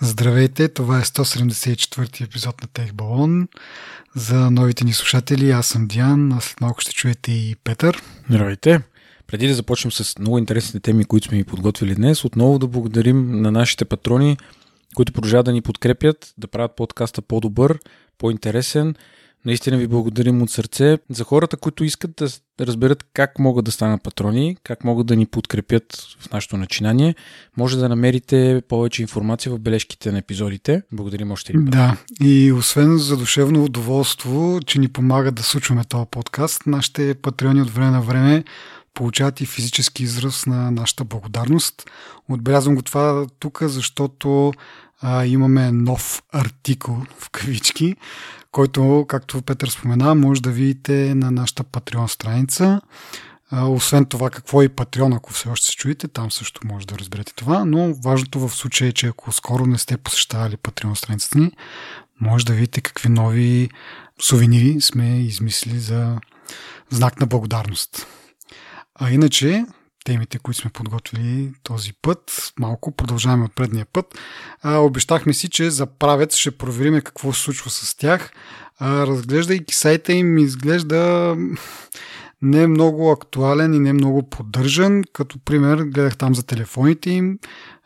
Здравейте, това е 174 епизод на Тех Балон. За новите ни слушатели, аз съм Диан, а след малко ще чуете и Петър. Здравейте! Преди да започнем с много интересните теми, които сме ви подготвили днес, отново да благодарим на нашите патрони, които продължават да ни подкрепят, да правят подкаста по-добър, по-интересен Наистина ви благодарим от сърце. За хората, които искат да разберат как могат да станат патрони, как могат да ни подкрепят в нашето начинание, може да намерите повече информация в бележките на епизодите. Благодарим още един път. Да, и освен за душевно удоволство, че ни помагат да случваме този подкаст, нашите патрони от време на време получават и физически израз на нашата благодарност. Отбелязвам го това тук, защото а, имаме нов артикул в кавички, който, както Петър спомена, може да видите на нашата Patreon страница. Освен това, какво е Patreon, ако все още се чуете, там също може да разберете това, но важното в случая е, че ако скоро не сте посещавали Patreon страницата ни, може да видите какви нови сувенири сме измислили за знак на благодарност. А иначе, темите, които сме подготвили този път. Малко продължаваме от предния път. А, обещахме си, че за правец ще проверим какво се случва с тях. А, разглеждайки сайта им, изглежда не много актуален и не много поддържан. Като пример, гледах там за телефоните им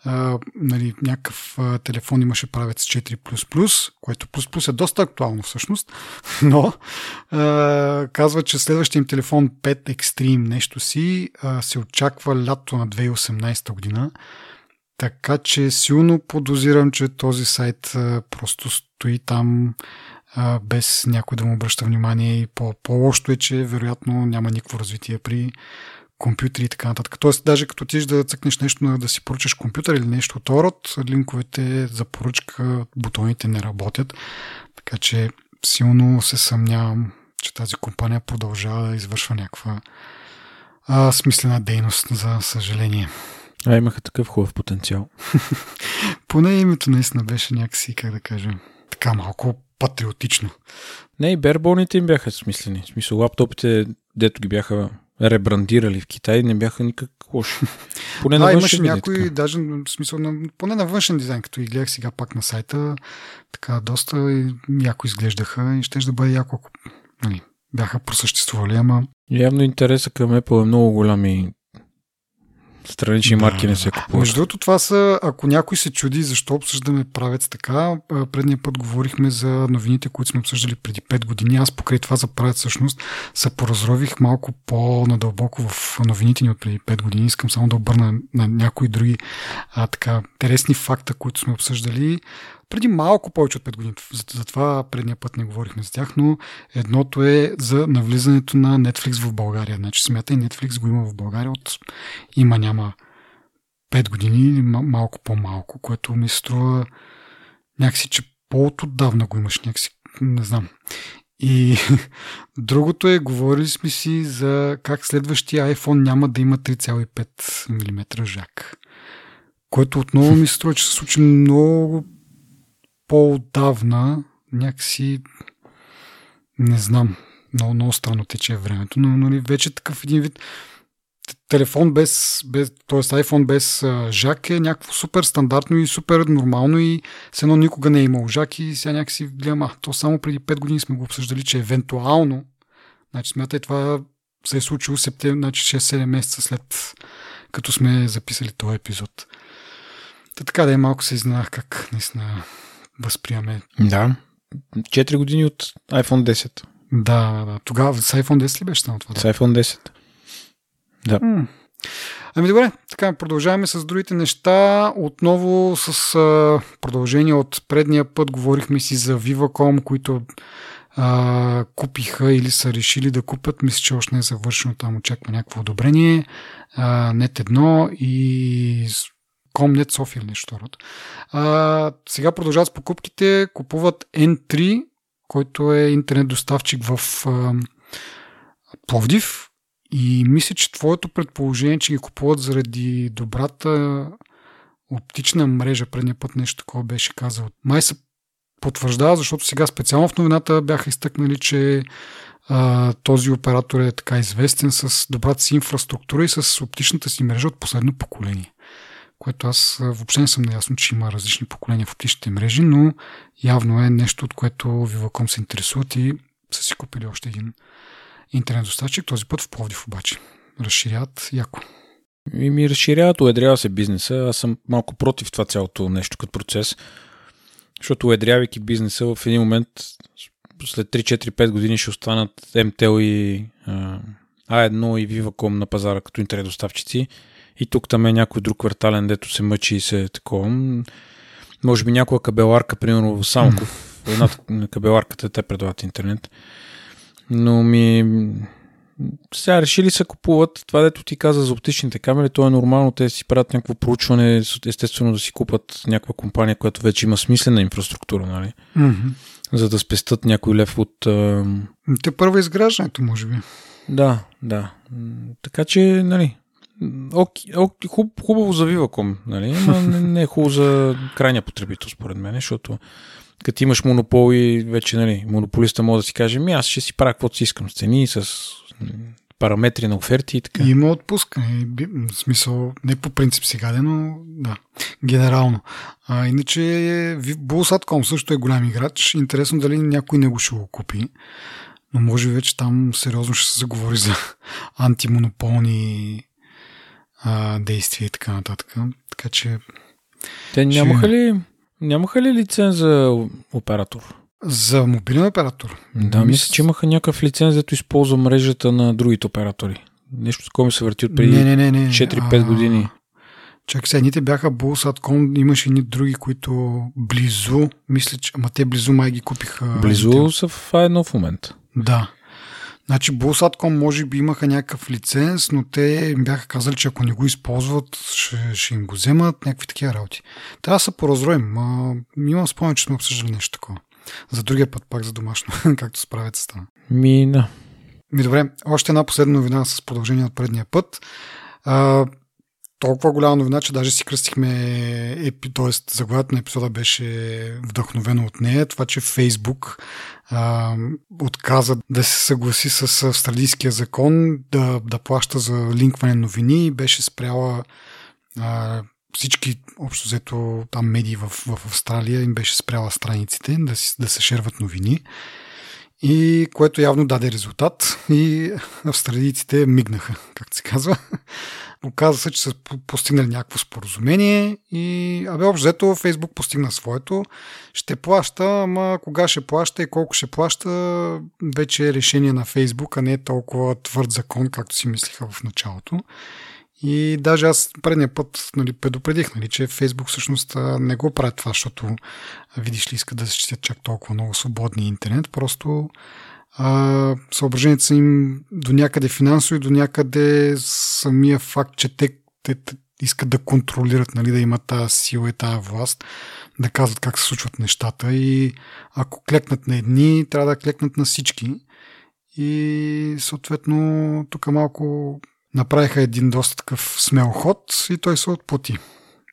а, нали, някакъв телефон имаше правец 4++, което плюс плюс е доста актуално всъщност, но а, казва, че следващия им телефон 5 Extreme нещо си а, се очаква лято на 2018 година. Така че силно подозирам, че този сайт а, просто стои там а, без някой да му обръща внимание и по- по-лошото е, че вероятно няма никакво развитие при компютри и така нататък. Тоест, даже като отидеш да цъкнеш нещо, да си поръчаш компютър или нещо от род, линковете за поръчка, бутоните не работят. Така че силно се съмнявам, че тази компания продължава да извършва някаква а, смислена дейност, за съжаление. А имаха такъв хубав потенциал. Поне името наистина беше някакси, как да кажем, така малко патриотично. Не, и бербоните им бяха смислени. В смисъл, лаптопите, дето ги бяха ребрандирали в Китай, не бяха никак лоши. Поне да, на имаше някои, така. даже смисъл, на, поне на външен дизайн, като и гледах сега пак на сайта, така доста яко изглеждаха и ще да бъде яко, ако нали, бяха просъществували, ама... Явно интереса към Apple е много голям и странични да, марки не се купуват. Между другото, това са, ако някой се чуди защо обсъждаме правец така, предния път говорихме за новините, които сме обсъждали преди 5 години. Аз покрай това за правец всъщност се поразрових малко по-надълбоко в новините ни от преди 5 години. Искам само да обърна на някои други а, така интересни факта, които сме обсъждали преди малко повече от 5 години. Затова предния път не говорихме за тях, но едното е за навлизането на Netflix в България. Значи смятай, Netflix го има в България от има няма 5 години малко по-малко, което ми струва някакси, че по-отдавна го имаш някакси, не знам. И другото е, говорили сме си за как следващия iPhone няма да има 3,5 мм жак. Което отново ми се струва, че се случи много по-отдавна някакси не знам, много, много странно тече времето, но нали, вече такъв един вид телефон без, без т.е. iPhone без а, жак е някакво супер стандартно и супер нормално и с едно никога не е имал жак и сега някакси гледам, а, то само преди 5 години сме го обсъждали, че евентуално, значи смятай това се е случило септември, значи 6-7 месеца след като сме записали този епизод. Та така да е малко се изненах как наистина възприеме. Да. 4 години от iPhone 10. Да, да. Тогава с iPhone 10 ли беше там това? С iPhone 10. Да. М- ами добре, така продължаваме с другите неща. Отново с а, продължение от предния път говорихме си за Viva.com, които а, купиха или са решили да купят. Мисля, че още не е завършено. Там очаква някакво одобрение. А, нет едно и Комнет София или нещо род. А, сега продължават с покупките, купуват N3, който е интернет доставчик в а, Пловдив и мисля, че твоето предположение, че ги купуват заради добрата оптична мрежа, предния път нещо такова беше казал. Май се потвърждава, защото сега специално в новината бяха изтъкнали, че а, този оператор е така известен с добрата си инфраструктура и с оптичната си мрежа от последно поколение което аз въобще не съм наясно, че има различни поколения в оптичните мрежи, но явно е нещо, от което Viva.com се интересуват и са си купили още един интернет доставчик, този път в Пловдив обаче. Разширяват яко. И ми разширяват, уедрява се бизнеса. Аз съм малко против това цялото нещо като процес, защото уедрявайки бизнеса в един момент след 3-4-5 години ще останат MTEL и A1 и Viva.com на пазара като интернет доставчици и тук там е някой друг квартален, дето се мъчи и се такова. Може би някоя кабеларка, примерно в Самоков, една кабеларката те предлагат интернет. Но ми сега решили се купуват това, дето ти каза за оптичните камери, то е нормално, те си правят някакво проучване, естествено да си купат някаква компания, която вече има смислена инфраструктура, нали? Mm-hmm. За да спестат някой лев от... Те първо изграждането, може би. Да, да. Така че, нали, Оки, хуб, хубаво за Viva.com, нали? но не, не е хубаво за крайния потребител, според мен, защото като имаш монопол и вече нали, монополиста може да си каже, ми аз ще си правя каквото си искам с цени, с параметри на оферти и така. Има отпуска. В смисъл, не по принцип сега, но да, генерално. А, иначе Булсатком също е голям играч. Интересно дали някой не го ще го купи. Но може вече там сериозно ще се заговори за антимонополни а, действия и така нататък. Така че... Те нямаха ли, нямаха ли лиценз за оператор? За мобилен оператор? Да, мисля, че имаха някакъв лиценз, зато използва мрежата на другите оператори. Нещо такова ми се върти от преди не, не, не, не. 4-5 а, години. Чакай сега, едните бяха Булсатком, имаше и други, които близо, мисля, че, ама те близо май ги купиха. Близо са в едно в момента. Да. Значи Булсатком може би имаха някакъв лиценз, но те им бяха казали, че ако не го използват, ще, ще им го вземат, някакви такива работи. Трябва да се поразроим. имам спомен, че сме обсъждали нещо такова. За другия път пак за домашно, както справят се стана. Мина. Ми добре, още една последна новина с продължение от предния път. А, толкова голяма новина, че даже си кръстихме, епи, т.е. заглавието на епизода беше вдъхновено от нея. Това, че Фейсбук отказа да се съгласи с австралийския закон да, да плаща за линкване новини и беше спряла а, всички, общо взето, там медии в, в Австралия им беше спряла страниците да, си, да се шерват новини. И което явно даде резултат и австралийците мигнаха, както се казва. Оказва се, че са постигнали някакво споразумение и абе общо взето Фейсбук постигна своето. Ще плаща, ама кога ще плаща и колко ще плаща вече е решение на Фейсбук, а не е толкова твърд закон, както си мислиха в началото. И даже аз предния път нали, предупредих, нали, че Фейсбук всъщност не го прави това, защото видиш ли искат да защитят чак толкова много свободния интернет. Просто а, съображенията са им до някъде финансови, до някъде самия факт, че те, те, те искат да контролират, нали, да имат тази сила и тази власт, да казват как се случват нещата и ако клекнат на едни, трябва да клекнат на всички. И съответно тук малко направиха един доста такъв смел ход и той се отплати.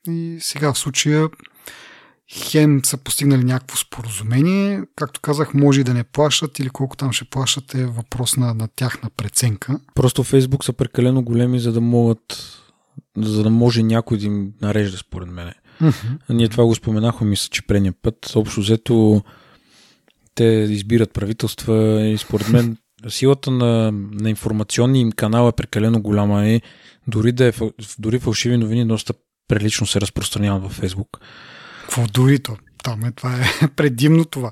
И сега в случая хем са постигнали някакво споразумение. Както казах, може и да не плащат или колко там ще плащат е въпрос на, на тяхна преценка. Просто Фейсбук са прекалено големи, за да могат за да може някой да им нарежда, според мен. Mm-hmm. Ние това го споменахме, мисля, че предния път. Общо взето те избират правителства и според мен силата на, на информационния им канал е прекалено голяма и дори да е дори фалшиви новини доста прилично се разпространяват във Фейсбук. Какво дори то? Там е, това е предимно това.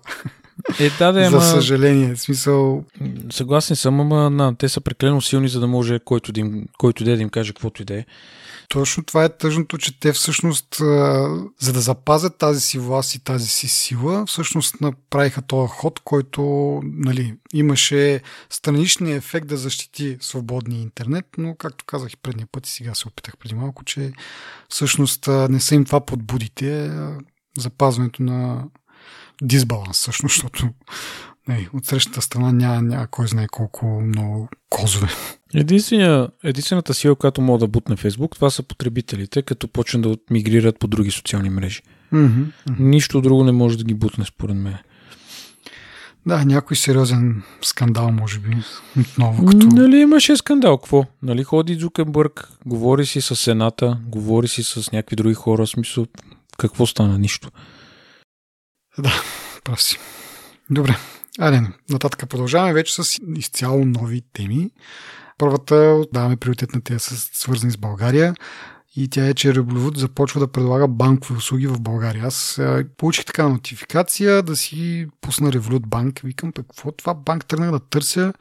Е, да, да, За съжаление, в смисъл... Съгласен съм, ама на, те са прекалено силни, за да може който да им, който да им каже каквото и да е. Точно това е тъжното, че те всъщност, за да запазят тази си власт и тази си сила, всъщност направиха този ход, който нали, имаше страничния ефект да защити свободния интернет, но както казах и предния път и сега се опитах преди малко, че всъщност не са им това подбудите, запазването на дисбаланс, всъщност, защото не, от срещата страна няма, няма кой знае колко много козове. Единствения, единствената сила, която мога да бутне Фейсбук, това са потребителите, като почнат да мигрират по други социални мрежи. Mm-hmm. Нищо друго не може да ги бутне, според мен. Да, някой сериозен скандал, може би. Отново, като... Нали имаше скандал, какво? Нали ходи Зукенбърг, говори си с Сената, говори си с някакви други хора, смисъл, какво стана? Нищо. Да, прав си. Добре, айде, нататък продължаваме вече с изцяло нови теми. Първата даваме приоритет на тези свързани с България и тя е, че Revolut започва да предлага банкови услуги в България. Аз получих така нотификация да си пусна Revolut банк. Викам, какво това банк тръгнах да търся.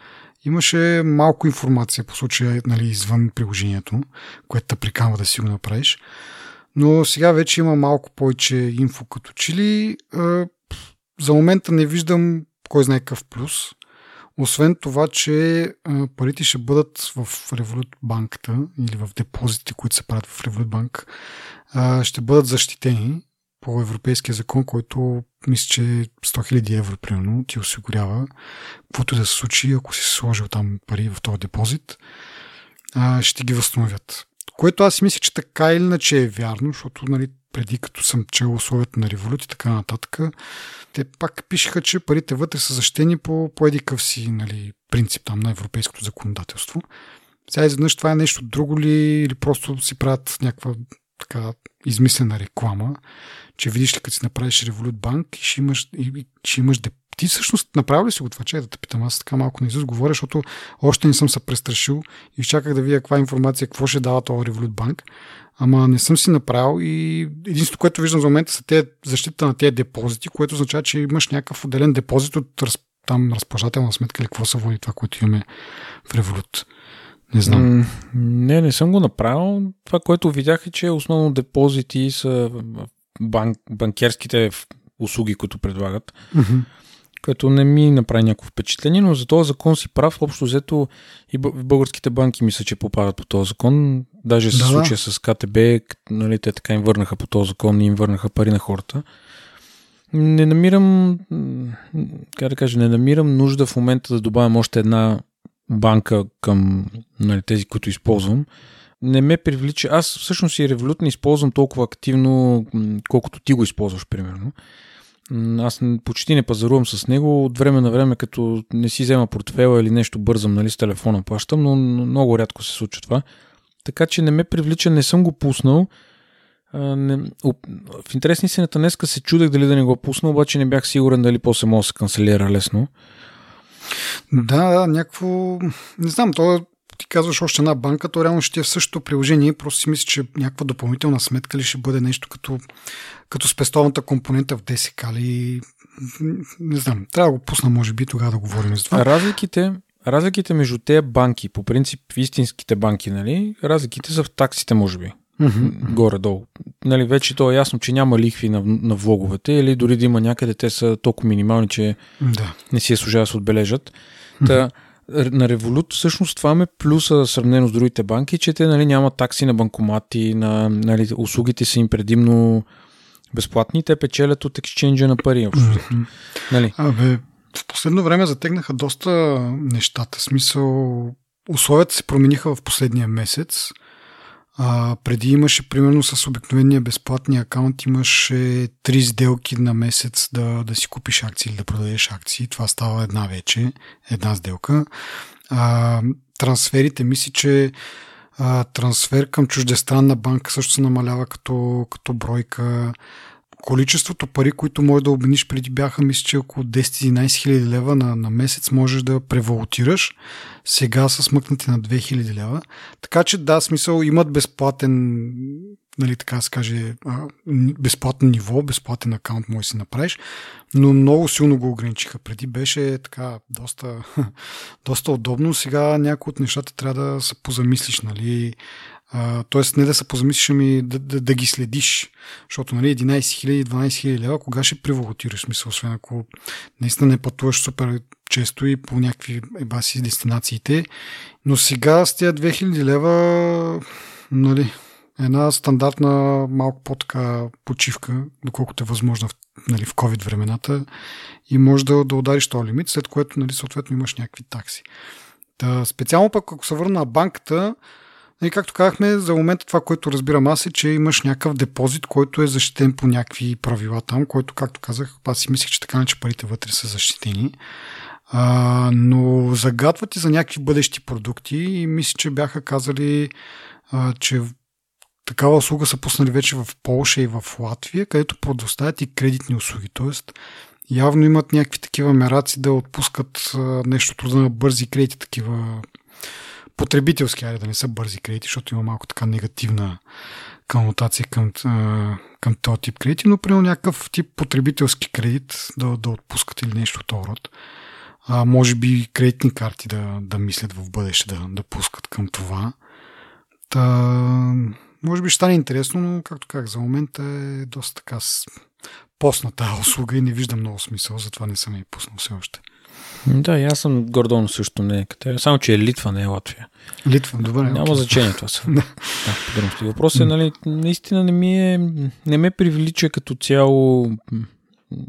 Имаше малко информация по случая нали, извън приложението, което те приканва да си го направиш. Но сега вече има малко повече инфо като чили. За момента не виждам кой знае какъв плюс. Освен това, че парите ще бъдат в Revolut банката или в депозитите, които се правят в Revolut банк, ще бъдат защитени по европейския закон, който мисля, че 100 000 евро примерно ти осигурява каквото да се случи, ако си сложил там пари в този депозит, ще ги възстановят. Което аз мисля, че така или иначе е вярно, защото нали, преди като съм чел условията на револют и така нататък, те пак пишеха, че парите вътре са защитени по, по едикъв си нали, принцип там на европейското законодателство. Сега изведнъж това е нещо друго ли или просто си правят някаква така измислена реклама, че видиш ли като си направиш Revolut банк и ще имаш, и, ще имаш деп... Ти всъщност направи ли си го това, че да те питам, аз така малко Изус говоря, защото още не съм се престрашил и изчаках да видя каква информация, какво ще дава този Revolut банк. Ама не съм си направил и единството, което виждам за момента са те защита на тези депозити, което означава, че имаш някакъв отделен депозит от там разположателна сметка или какво се води това, което имаме в Revolut. Не знам. Не, не съм го направил. Това, което видях е, че основно депозити са банк, банкерските услуги, които предлагат. Mm-hmm което не ми направи някакво впечатление, но за този закон си прав. Общо взето и българските банки мисля, че попадат по този закон. Даже да, случая с КТБ, нали, те така им върнаха по този закон и им върнаха пари на хората. Не намирам, как да кажа, не намирам нужда в момента да добавям още една банка към нали, тези, които използвам. Не ме привлича. Аз всъщност и Revolut не използвам толкова активно, колкото ти го използваш, примерно. Аз почти не пазарувам с него. От време на време, като не си взема портфела или нещо бързам, нали, с телефона плащам, но много рядко се случва това. Така че не ме привлича, не съм го пуснал. Не, в интересни си днеска се чудех дали да не го пусна, обаче не бях сигурен дали после може да се канцелира лесно. Да, да, някакво... Не знам, то ти казваш още една банка, то реално ще е в същото приложение, просто си мисля, че някаква допълнителна сметка ли ще бъде нещо като, като спестовната компонента в ДСК ли, не знам, трябва да го пусна, може би, тогава да говорим за това. Разликите, разликите между тези банки, по принцип истинските банки, нали, разликите са в таксите, може би. Mm-hmm. Горе-долу. Нали, вече то е ясно, че няма лихви на, на влоговете или дори да има някъде, те са толкова минимални, че да. не си е служава да се отбележат. Mm-hmm. На Revolut всъщност това ме плюса сравнено с другите банки, че те нали, нямат такси на банкомати, на, нали, услугите са им предимно безплатни, те печелят от ексченджа на пари. Mm-hmm. Нали? Абе, в последно време затегнаха доста нещата. Смисъл, условията се промениха в последния месец. А, преди имаше, примерно, с обикновения безплатния акаунт имаше три сделки на месец да, да си купиш акции или да продадеш акции. Това става една вече, една сделка. А, трансферите, мисля, че а, трансфер към чуждестранна банка също се намалява като, като бройка количеството пари, които можеш да обмениш преди бяха, мисля, че около 10-11 хиляди лева на, на месец можеш да превалутираш. Сега са смъкнати на 2000 лева. Така че да, смисъл имат безплатен нали, така се каже, безплатно ниво, безплатен акаунт може да си направиш, но много силно го ограничиха. Преди беше така доста, доста удобно, сега някои от нещата трябва да се позамислиш, нали, тоест не да се позамислиш, ами да, да, да ги следиш. Защото нали, 11 000, 12 000 лева, кога ще привалутираш смисъл, освен ако наистина не пътуваш супер често и по някакви баси дестинациите. Но сега с тези 2000 лева, нали, една стандартна малко по-така почивка, доколкото е възможно нали, в COVID времената и може да, да удариш този лимит, след което нали, съответно имаш някакви такси. Та, специално пък ако се върна на банката, И както казахме, за момента това, което разбирам аз е, че имаш някакъв депозит, който е защитен по някакви правила там, който, както казах, аз си мислих, че така че парите вътре са защитени. А, но загадват и за някакви бъдещи продукти и мисля, че бяха казали, а, че такава услуга са пуснали вече в Полша и в Латвия, където предоставят и кредитни услуги. Тоест, явно имат някакви такива мераци да отпускат а, нещо труда на бързи кредити, такива потребителски, айде да не са бързи кредити, защото има малко така негативна конотация към, към този тип кредити, но при някакъв тип потребителски кредит да, да отпускат или нещо от род. А, може би кредитни карти да, да мислят в бъдеще да, да пускат към това. Та, може би ще стане интересно, но както как за момента е доста така постната услуга и не виждам много смисъл, затова не съм я пуснал все още. Да, и аз съм гордон също не къде. Само, че е Литва, не е Латвия. Литва, добре. Няма окей. значение това са. да. подробности. Въпросът е, нали, наистина не ми е, не ме привлича като цяло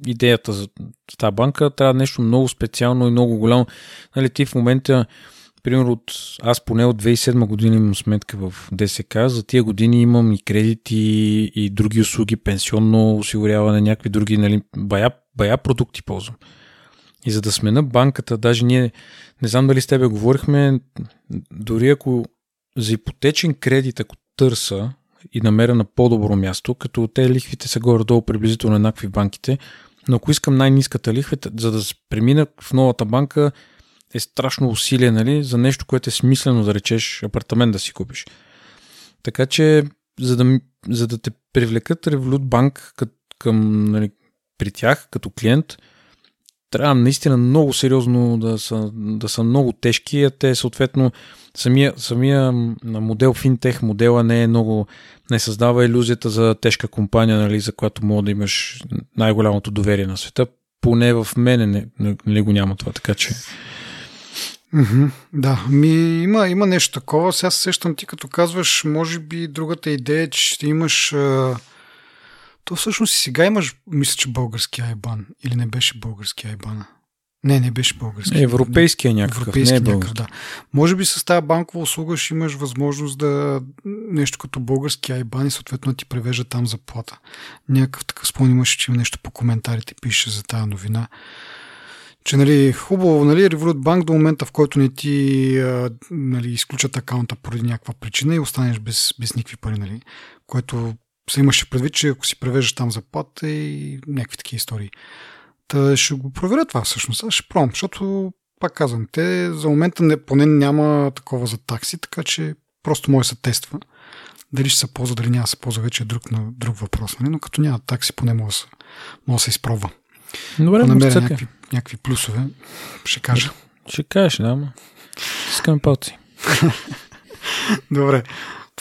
идеята за тази банка. Трябва нещо много специално и много голямо. Нали, ти в момента, примерно, от, аз поне от 2007 година имам сметка в ДСК. За тия години имам и кредити и други услуги, пенсионно осигуряване, някакви други, нали, бая, бая продукти ползвам. И за да смена банката, даже ние, не знам дали с тебе говорихме, дори ако за ипотечен кредит, ако търса и намеря на по-добро място, като те лихвите са горе-долу приблизително еднакви в банките, но ако искам най-низката лихва, за да премина в новата банка, е страшно усилие, нали, за нещо, което е смислено да речеш апартамент да си купиш. Така че, за да, за да те привлекат Revolut Bank към, нали, при тях като клиент, трябва наистина много сериозно да са, да са много тежки, а те съответно самия, самия модел финтех модела не е много, не създава иллюзията за тежка компания, нали, за която мога да имаш най-голямото доверие на света. Поне в мене не, не, не го няма това, така че... Mm-hmm, да, ми има, има нещо такова. Сега се сещам ти като казваш, може би другата идея е, че ще имаш а то всъщност и сега имаш, мисля, че български Айбан. Или не беше български Айбан? Не, не беше български. Европейския някакъв, Европейски не е някакъв, да. Може би с тази банкова услуга ще имаш възможност да нещо като български Айбан и съответно ти превежда там заплата. Някакъв такъв спомен имаше, че нещо по коментарите пише за тази новина. Че нали, хубаво, нали, Revolut Bank до момента, в който не ти нали, изключат акаунта поради някаква причина и останеш без, без никакви пари, нали, което се имаше предвид, че ако си превеждаш там заплата и някакви такива истории. Та ще го проверя това всъщност. Аз ще пробвам, защото, пак казвам, те за момента не, поне няма такова за такси, така че просто може да се тества. Дали ще се ползва, дали няма да се ползва, вече е друг, на, друг въпрос. Нали? Но като няма такси, поне може да се, може да се изпробва. Добре, Ако намеря някакви, някакви плюсове, ще кажа. Ще кажеш, да, ма. Искаме палци. Добре.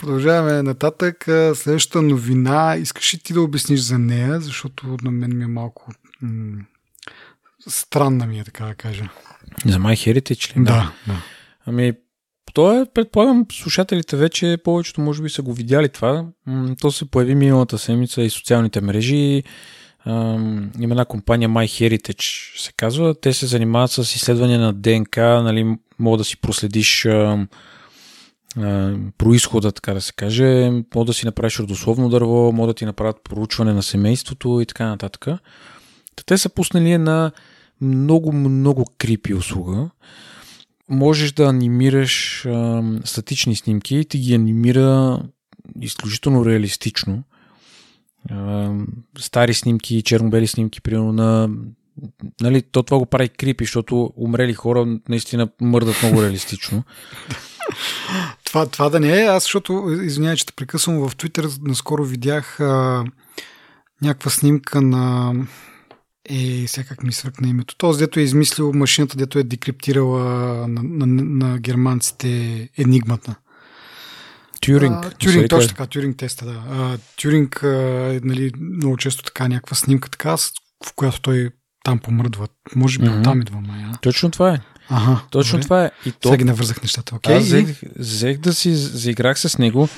Продължаваме нататък. Следващата новина, искаш ли ти да обясниш за нея, защото на мен ми е малко м- странна ми е, така да кажа. За MyHeritage ли? Да, да. Ами, то е, предполагам, слушателите вече повечето може би са го видяли това. То се появи миналата седмица и социалните мрежи. Има една компания MyHeritage се казва. Те се занимават с изследване на ДНК, нали, мога да си проследиш происхода, така да се каже. Мога да си направиш родословно дърво, мога да ти направят проучване на семейството и така нататък. Те са пуснали една много, много крипи услуга. Можеш да анимираш а, статични снимки и ти ги анимира изключително реалистично. А, стари снимки, черно-бели снимки, примерно на нали, то това го прави крипи, защото умрели хора наистина мърдат много реалистично. това, това да не е. Аз, защото, извинявай, че те прекъсвам, в Твитър наскоро видях а, някаква снимка на е, сега как ми свъркна името. Този, дето е измислил машината, дето е декриптирала на, на, на германците енигмата. Тюринг. А, тюринг, точно така, Тюринг теста, да. А, тюринг е нали, много често така някаква снимка, така, в която той там помръдва. Може би mm-hmm. там идва. Точно това е. Ага, Точно добре. това е. И то... Сега ги навързах нещата. Okay. Аз взех, взех да си заиграх с него.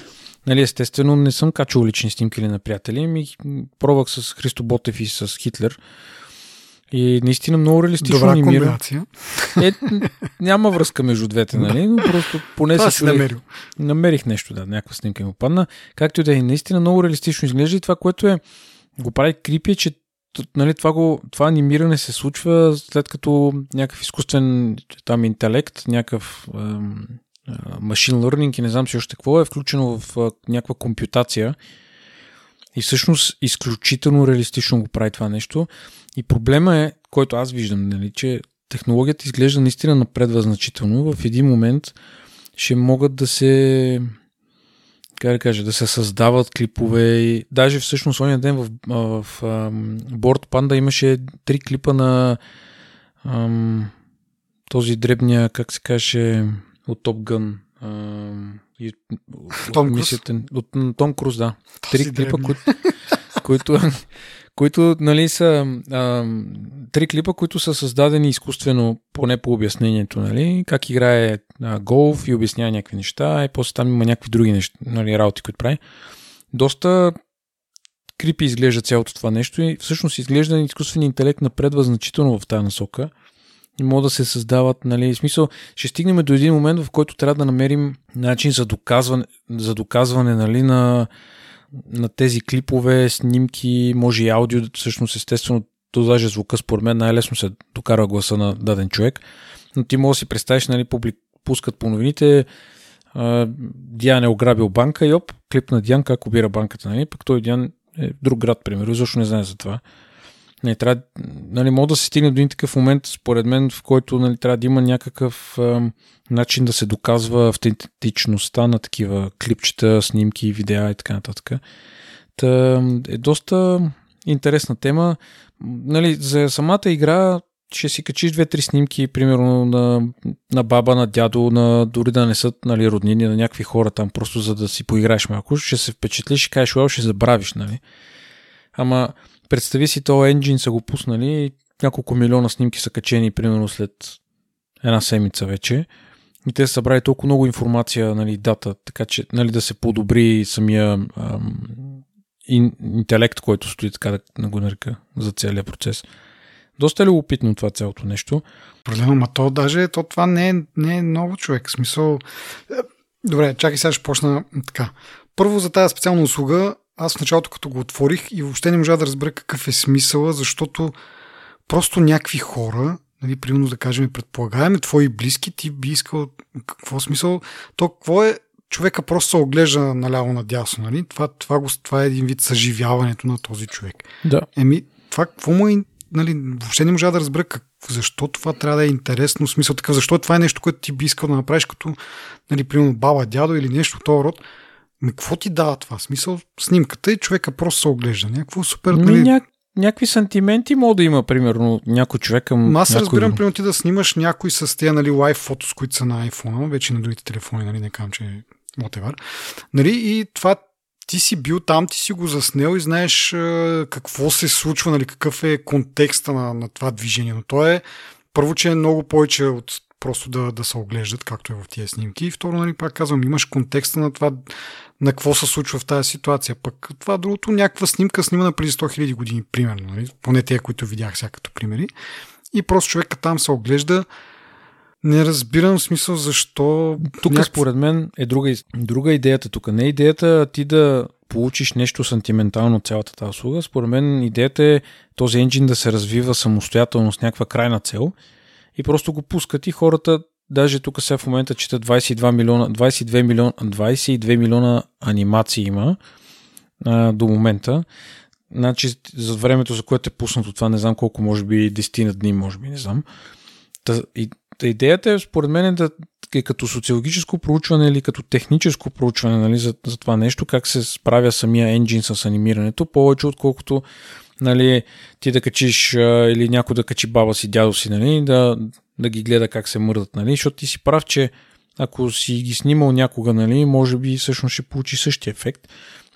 Нали, естествено, не съм качвал лични снимки или на приятели, ми пробвах с Христо Ботев и с Хитлер. И наистина много реалистично Добра комбинация. Е, няма връзка между двете, нали? Но просто поне Това се намерил. Намерих нещо, да, някаква снимка ми падна. Както и да е, наистина много реалистично изглежда и това, което е, го прави крипи, е, че нали, това, го, това анимиране се случва след като някакъв изкуствен там интелект, някакъв машин learning и не знам си още какво е включено в а, някаква компютация и всъщност изключително реалистично го прави това нещо. И проблема е, който аз виждам, нали, че технологията изглежда наистина напредва значително. В един момент ще могат да се как да кажа, да се създават клипове. И даже всъщност ония ден в, в, в Board Panda имаше три клипа на ам, този дребния, как се каже, от Top Gun. Ам, и, Том от Круз? От, м, Том Круз, да. Този Три клипа, които, които, които нали, са ам, три клипа, които са създадени изкуствено, поне по обяснението, нали, как играе а, голф и обяснява някакви неща, и после там има някакви други неща, нали, работи, които прави. Доста крипи изглежда цялото това нещо и всъщност изглежда изкуствен интелект напредва значително в тази насока и могат да се създават, нали, в смисъл, ще стигнем до един момент, в който трябва да намерим начин за доказване, за доказване нали, на, на тези клипове, снимки, може и аудио, всъщност естествено, то даже звука според мен най-лесно се докара гласа на даден човек, но ти може да си представиш, нали, публик, пускат по новините, Диан е ограбил банка и оп, клип на Диан как обира банката, нали, пък той Диан е друг град, примерно, защо не знае за това. Не, трябва, нали, мога да се стигне до един такъв момент, според мен, в който нали, трябва да има някакъв ам, начин да се доказва автентичността на такива клипчета, снимки, видеа и така нататък. Та, е доста интересна тема. Нали, за самата игра ще си качиш две-три снимки, примерно на, на баба, на дядо, на, дори да не са нали, роднини, на някакви хора там, просто за да си поиграеш малко. Ще се впечатлиш и кажеш, ще забравиш, нали? Ама представи си, този енджин са го пуснали и няколко милиона снимки са качени, примерно след една седмица вече. И те са събрали толкова много информация, нали, дата, така че нали, да се подобри самия ам, ин, интелект, който стои, така да, да го нарека, за целият процес. Доста е любопитно това цялото нещо. Проблема, ма то даже то това не е, не е ново човек. В смисъл... е, Добре, чакай сега ще почна така. Първо за тази специална услуга, аз в началото като го отворих и въобще не можа да разбера какъв е смисъла, защото просто някакви хора, нали, примерно да кажем, предполагаеме, твои близки, ти би искал какво е смисъл, то какво е човека просто се оглежда наляво надясно, нали? Това, това, го, това е един вид съживяването на този човек. Да. Еми, това какво му е, нали, въобще не можа да разбера как, защо това трябва да е интересно, в смисъл такъв, защо това е нещо, което ти би искал да направиш като, нали, примерно баба, дядо или нещо от този род. Ами, какво ти дава това? Смисъл, снимката и човека просто се оглежда. Някакво супер, Ми, нали, ня... Някакви сантименти мога да има, примерно, някой човек към. Аз някой... разбирам, примерно ти да снимаш някой с тези нали, лайв фото, с които са на iPhone, вече на другите телефони, нали, не казвам, че е whatever. Нали, и това ти си бил там, ти си го заснел и знаеш какво се случва, нали, какъв е контекста на, на това движение. Но то е, първо, че е много повече от просто да, да се оглеждат, както е в тия снимки. И второ, нали, пак казвам, имаш контекста на това, на какво се случва в тази ситуация. Пък това другото, някаква снимка снимана преди 100 000 години, примерно. Нали? Поне те, които видях сега като примери. И просто човека там се оглежда. Не разбирам смисъл защо. Тук, някакъв- според мен, е друга, друга идеята тук. Не е идеята ти да получиш нещо сантиментално от цялата тази услуга. Според мен идеята е този енджин да се развива самостоятелно с някаква крайна цел и просто го пускат и хората, даже тук сега в момента чета 22 милиона, 22 милиона, 22 милиона анимации има а, до момента. Значи за времето, за което е пуснато това, не знам колко, може би 10 на дни, може би, не знам. Та, и, та идеята е, според мен, е да е като социологическо проучване или като техническо проучване нали, за, за това нещо, как се справя самия енджин с анимирането, повече отколкото нали, ти да качиш или някой да качи баба си, дядо си, нали, да, да ги гледа как се мърдат, нали, защото ти си прав, че ако си ги снимал някога, нали, може би всъщност ще получи същия ефект,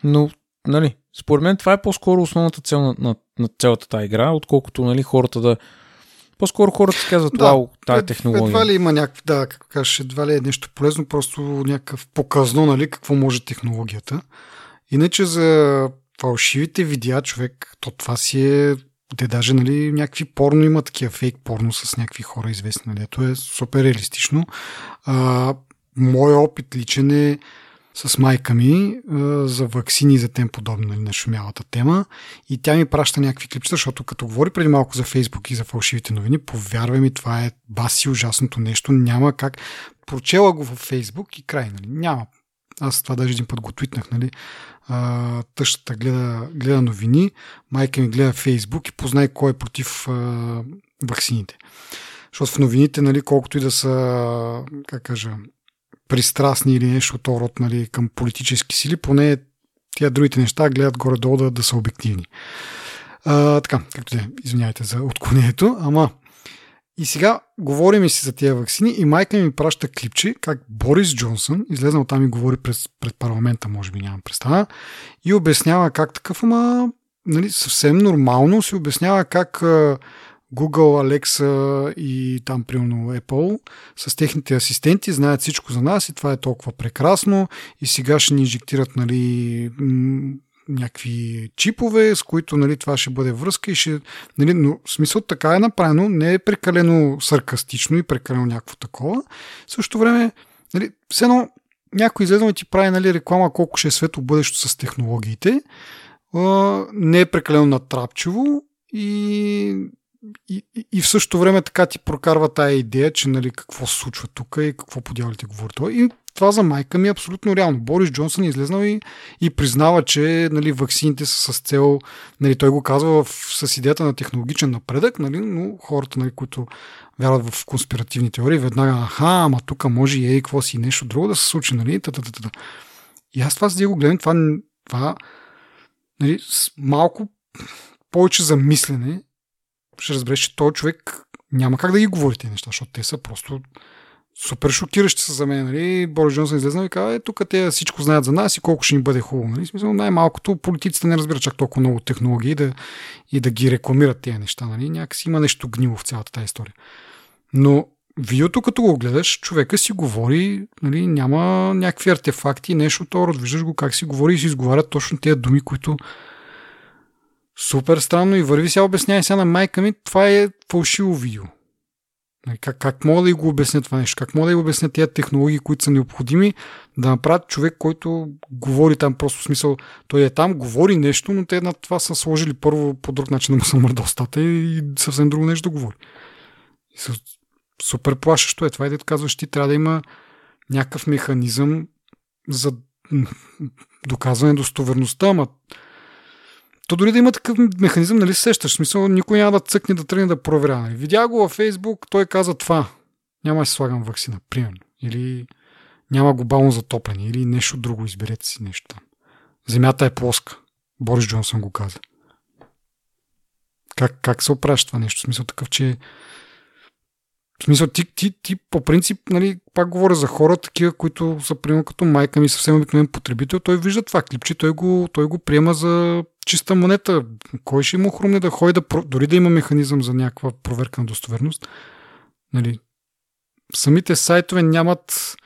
но нали, според мен това е по-скоро основната цел на, на, на цялата тази игра, отколкото нали, хората да по-скоро хората си казват, Да, вау, тая Ед- технология. Едва ли има някакъв, да, как кажеш, едва ли е нещо полезно, просто някакъв показно, нали, какво може технологията. Иначе за фалшивите видеа, човек, то това си е те даже, нали, някакви порно има такива фейк порно с някакви хора известни, нали, то е супер реалистично. А, мой опит личен е с майка ми а, за вакцини за тем подобно нали, на шумялата тема. И тя ми праща някакви клипчета, защото като говори преди малко за Фейсбук и за фалшивите новини, повярвай ми, това е баси ужасното нещо. Няма как. Прочела го във Фейсбук и край. Нали. Няма. Аз това даже един път го твитнах. Нали. А, тъщата гледа, гледа новини, майка ми гледа Фейсбук и познай кой е против а, вакцините. Защото в новините, нали, колкото и да са, как кажа, пристрастни или нещо от род нали, към политически сили, поне тия другите неща гледат горе-долу да, да са обективни. А, така, както де, извиняйте за отклонението, ама и сега говорим си за тия вакцини и майка ми праща клипче, как Борис Джонсън, излезнал там и говори през, пред парламента, може би нямам представа, и обяснява как такъв, ама нали, съвсем нормално си обяснява как Google, Alexa и там примерно Apple с техните асистенти знаят всичко за нас и това е толкова прекрасно и сега ще ни инжектират нали, някакви чипове, с които нали, това ще бъде връзка и ще... Нали, но смисъл така е направено, не е прекалено саркастично и прекалено някакво такова. В същото време, нали, все едно някой излезнал и ти прави нали, реклама колко ще е свето бъдещо с технологиите. не е прекалено натрапчиво и и, и, в същото време така ти прокарва тая идея, че нали, какво се случва тук и какво по дяволите говори той. И това за майка ми е абсолютно реално. Борис Джонсън е излезнал и, и признава, че нали, ваксините са с цел, нали, той го казва в, с идеята на технологичен напредък, нали, но хората, нали, които вярват в конспиративни теории, веднага, аха, ама тук може и ей, какво си нещо друго да се случи, нали, та-та-та-та. И аз това за го гледам, това, това нали, малко повече за мислене ще разбереш, че този човек няма как да ги говори тези неща, защото те са просто супер шокиращи са за мен. Нали? Борис Джонсън излезна и казва, е, тук те всичко знаят за нас и колко ще ни бъде хубаво. Нали? Смисъл, най-малкото политиците не разбират чак толкова много технологии да, и да ги рекламират тези неща. Нали? Някакси има нещо гнило в цялата тази история. Но видеото, като го гледаш, човека си говори, нали, няма някакви артефакти, нещо от Виждаш го как си говори и си изговарят точно тези думи, които Супер странно и върви сега обяснява сега на майка ми, това е фалшиво видео. Нали, как, как мога да го обясня това нещо? Как мога да го обясня тези технологии, които са необходими да направят човек, който говори там просто в смисъл, той е там, говори нещо, но те на това са сложили първо по друг начин да му се мърда и съвсем друго нещо да говори. И са, супер плашещо е това и да казваш, ти трябва да има някакъв механизъм за доказване достоверността, ама то дори да има такъв механизъм, нали сещаш? Смисъл, никой няма да цъкне да тръгне да проверя. Нали? Видя го във Фейсбук, той каза това. Няма да си слагам вакцина, примерно. Или няма глобално затопляне, или нещо друго, изберете си нещо там. Земята е плоска. Борис Джонсън го каза. Как, как се опраща това нещо? В смисъл такъв, че в смисъл, ти, ти, ти по принцип, нали, пак говоря за хора, такива, които са, примерно, като майка ми, съвсем обикновен потребител, той вижда това клипче, той го, той го приема за чиста монета. Кой ще му хрумне да ходи, да, дори да има механизъм за някаква проверка на достоверност? Нали, самите сайтове нямат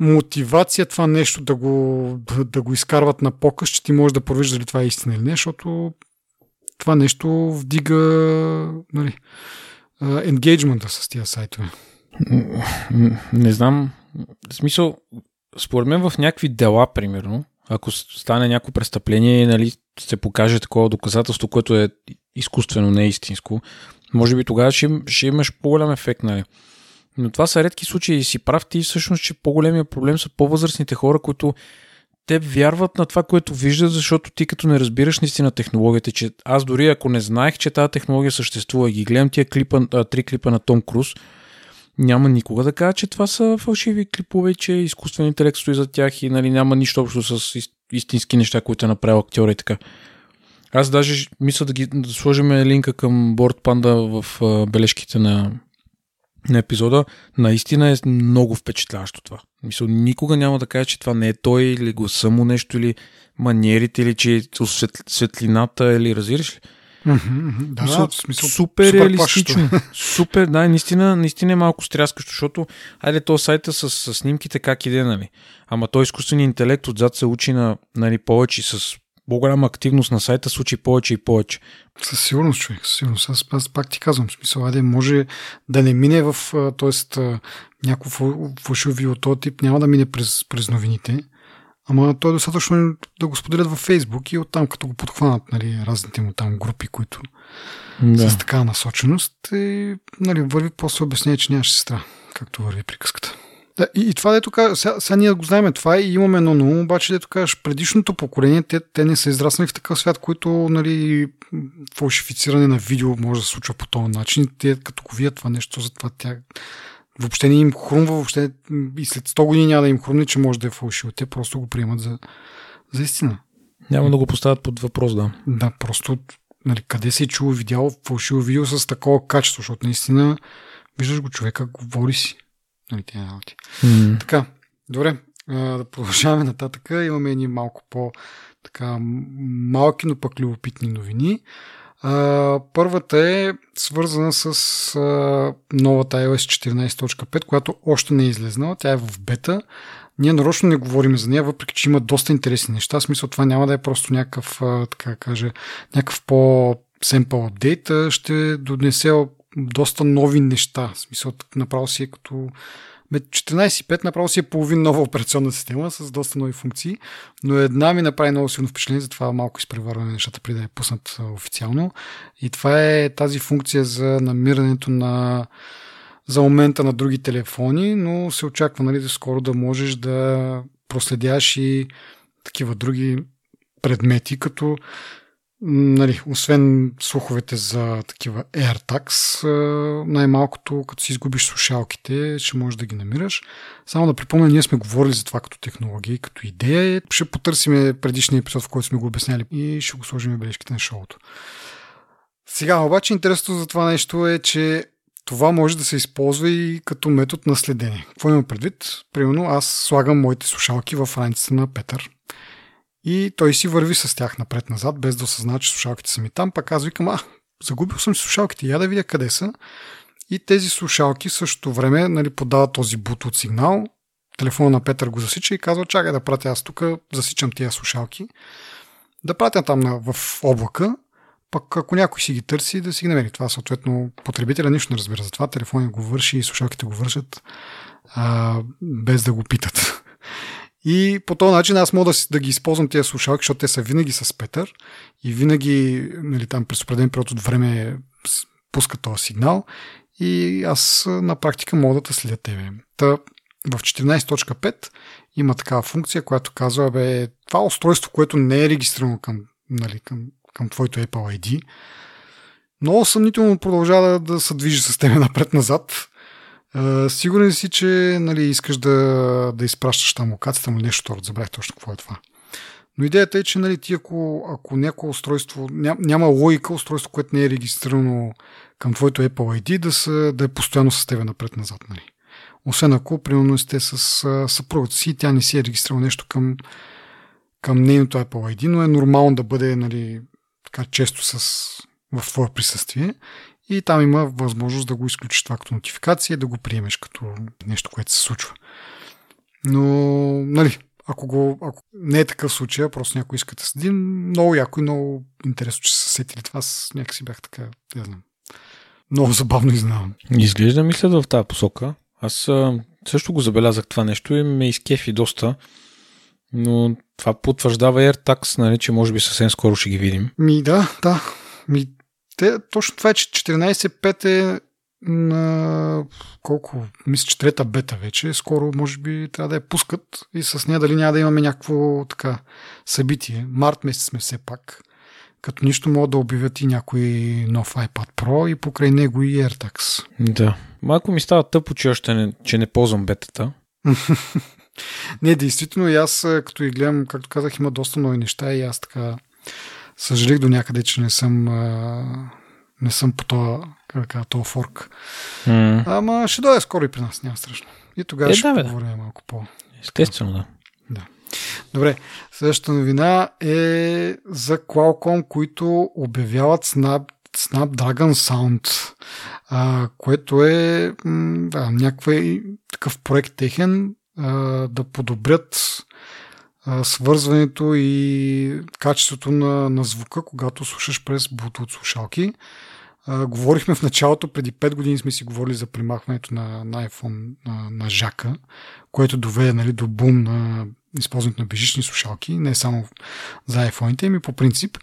мотивация това нещо да го, да, го изкарват на показ, че ти можеш да провиждаш дали това е истина или не, защото това нещо вдига нали, енгейджмента с тия сайтове. Не знам. В смисъл, според мен в някакви дела, примерно, ако стане някакво престъпление нали, се покаже такова доказателство, което е изкуствено, не е истинско, може би тогава ще, ще имаш по-голям ефект, нали? Но това са редки случаи и си прав ти всъщност, че по-големия проблем са по-възрастните хора, които те вярват на това, което виждат, защото ти като не разбираш наистина технологията, че аз дори ако не знаех, че тази технология съществува и ги гледам тия клипа, три клипа на Том Круз, няма никога да кажа, че това са фалшиви клипове, че изкуствен интелект стои за тях и нали, няма нищо общо с истински неща, които е направил актьора и така. Аз даже мисля да ги да сложим линка към Board Panda в бележките на, на епизода. Наистина е много впечатляващо това. Мисля, никога няма да кажа, че това не е той или гласа му нещо, или маниерите, или че светлината, или разбираш ли? Да, Мисъл, смисъл, супер, супер реалистично. супер, да, наистина, наистина е малко стряскащо, защото айде то сайта с, с снимките как иде, нали? Ама той изкуственият интелект отзад се учи на нали, повече с по-голяма активност на сайта случи повече и повече. Със сигурност, човек, със сигурност. Аз, аз пак ти казвам, смисъл, аде, може да не мине в, т.е. някакво фалшиво видео този тип няма да мине през, през новините, ама то е достатъчно да го споделят във Фейсбук и оттам като го подхванат, нали, разните му там групи, които да. с такава насоченост, и, нали, върви после обяснение, че нямаше сестра, както върви приказката. Да, и, и това, дето кажа, сега, сега ние го знаем това и имаме едно но, обаче, дето кажеш, предишното поколение, те, те не са израснали в такъв свят, който, нали, фалшифициране на видео може да се случва по този начин. Те, като го видят това нещо, затова тя въобще не им хрумва, въобще и след 100 години няма да им хрумне, че може да е фалшиво. Те просто го приемат за, за истина. Няма да го поставят под въпрос, да. Да, просто нали, къде си чул, видял фалшиво видео с такова качество, защото наистина виждаш го човека, говори си. Нали, тия работи. Mm. Така, добре, да продължаваме нататък. Имаме едни малко по така малки, но пък любопитни новини. А, първата е свързана с а, новата iOS 14.5, която още не е излезнала. Тя е в бета. Ние нарочно не говорим за нея, въпреки че има доста интересни неща. В смисъл това няма да е просто някакъв, а, така каже, някакъв по семпъл апдейт, ще донесе доста нови неща. В смисъл направо си е като 14.5 направо си е половин нова операционна система с доста нови функции, но една ми направи много силно впечатление, затова малко изпреварваме нещата преди да е пуснат официално. И това е тази функция за намирането на за момента на други телефони, но се очаква нали, да скоро да можеш да проследяш и такива други предмети, като нали, освен слуховете за такива AirTags, най-малкото, като си изгубиш слушалките, ще можеш да ги намираш. Само да припомня, ние сме говорили за това като технология, като идея. Ще потърсим предишния епизод, в който сме го обясняли и ще го сложим в бележките на шоуто. Сега обаче интересното за това нещо е, че това може да се използва и като метод на следение. Какво има предвид? Примерно аз слагам моите слушалки в раницата на Петър и той си върви с тях напред-назад, без да осъзнава, че слушалките са ми там. Пак аз викам, а, загубил съм слушалките, я да видя къде са. И тези слушалки в същото време нали, подават този Bluetooth сигнал. Телефона на Петър го засича и казва, чакай да пратя аз тук, засичам тия слушалки. Да пратя там на, в облака, пък ако някой си ги търси, да си ги намери. Това съответно потребителя нищо не разбира. Затова телефонът го върши и слушалките го вършат а, без да го питат. И по този начин аз мога да, да ги използвам тези слушалки, защото те са винаги с Петър и винаги нали, там през определен период от време пускат този сигнал и аз на практика мога да следя тебе. Та, в 14.5 има такава функция, която казва, бе, това устройство, което не е регистрирано към, нали, към, към твоето Apple ID, много съмнително продължава да, да се движи с тебе напред-назад сигурен си, че нали, искаш да, да изпращаш там локацията му нещо второ. Забравих точно какво е това. Но идеята е, че нали, ти ако, ако някое устройство, ням, няма логика устройство, което не е регистрирано към твоето Apple ID, да, са, да е постоянно с тебе напред-назад. Нали. Освен ако, примерно, сте с съпругата си и тя не си е регистрирала нещо към, към нейното Apple ID, но е нормално да бъде нали, така често с, в твое присъствие и там има възможност да го изключиш това като нотификация и да го приемеш като нещо, което се случва. Но, нали, ако, го, ако не е такъв случай, просто някой иска да седи, много яко и много интересно, че са сетили това. Аз някакси бях така, не знам. Много забавно изнавам. Изглежда мислят в тази посока. Аз също го забелязах това нещо и ме изкефи доста. Но това потвърждава AirTags, нали, че може би съвсем скоро ще ги видим. Ми да, да. Ми, те, точно това е, че 14.5 е на колко, мисля, че трета бета вече, скоро може би трябва да я пускат и с нея дали няма да имаме някакво така събитие. Март месец сме все пак. Като нищо могат да обявят и някой нов iPad Pro и покрай него и AirTags. Да. Малко ми става тъпо, че още не, че не ползвам бетата. не, действително и аз като и гледам, както казах, има доста нови неща и аз така съжалих до някъде, че не съм, не съм по това, как това форк. Mm. Ама ще дойде скоро и при нас, няма страшно. И тогава е, ще да, поговорим да. малко по. Естествено, да. да. Добре, следващата новина е за Qualcomm, които обявяват Snap, Snapdragon Sound, а, което е да, някакъв такъв проект техен а, да подобрят свързването и качеството на, на звука, когато слушаш през Bluetooth слушалки. А, говорихме в началото, преди 5 години сме си говорили за примахването на, на iPhone на, на жака, което доведе нали, до бум на използването на бежични слушалки, не само за iPhone-ите, ами по принцип.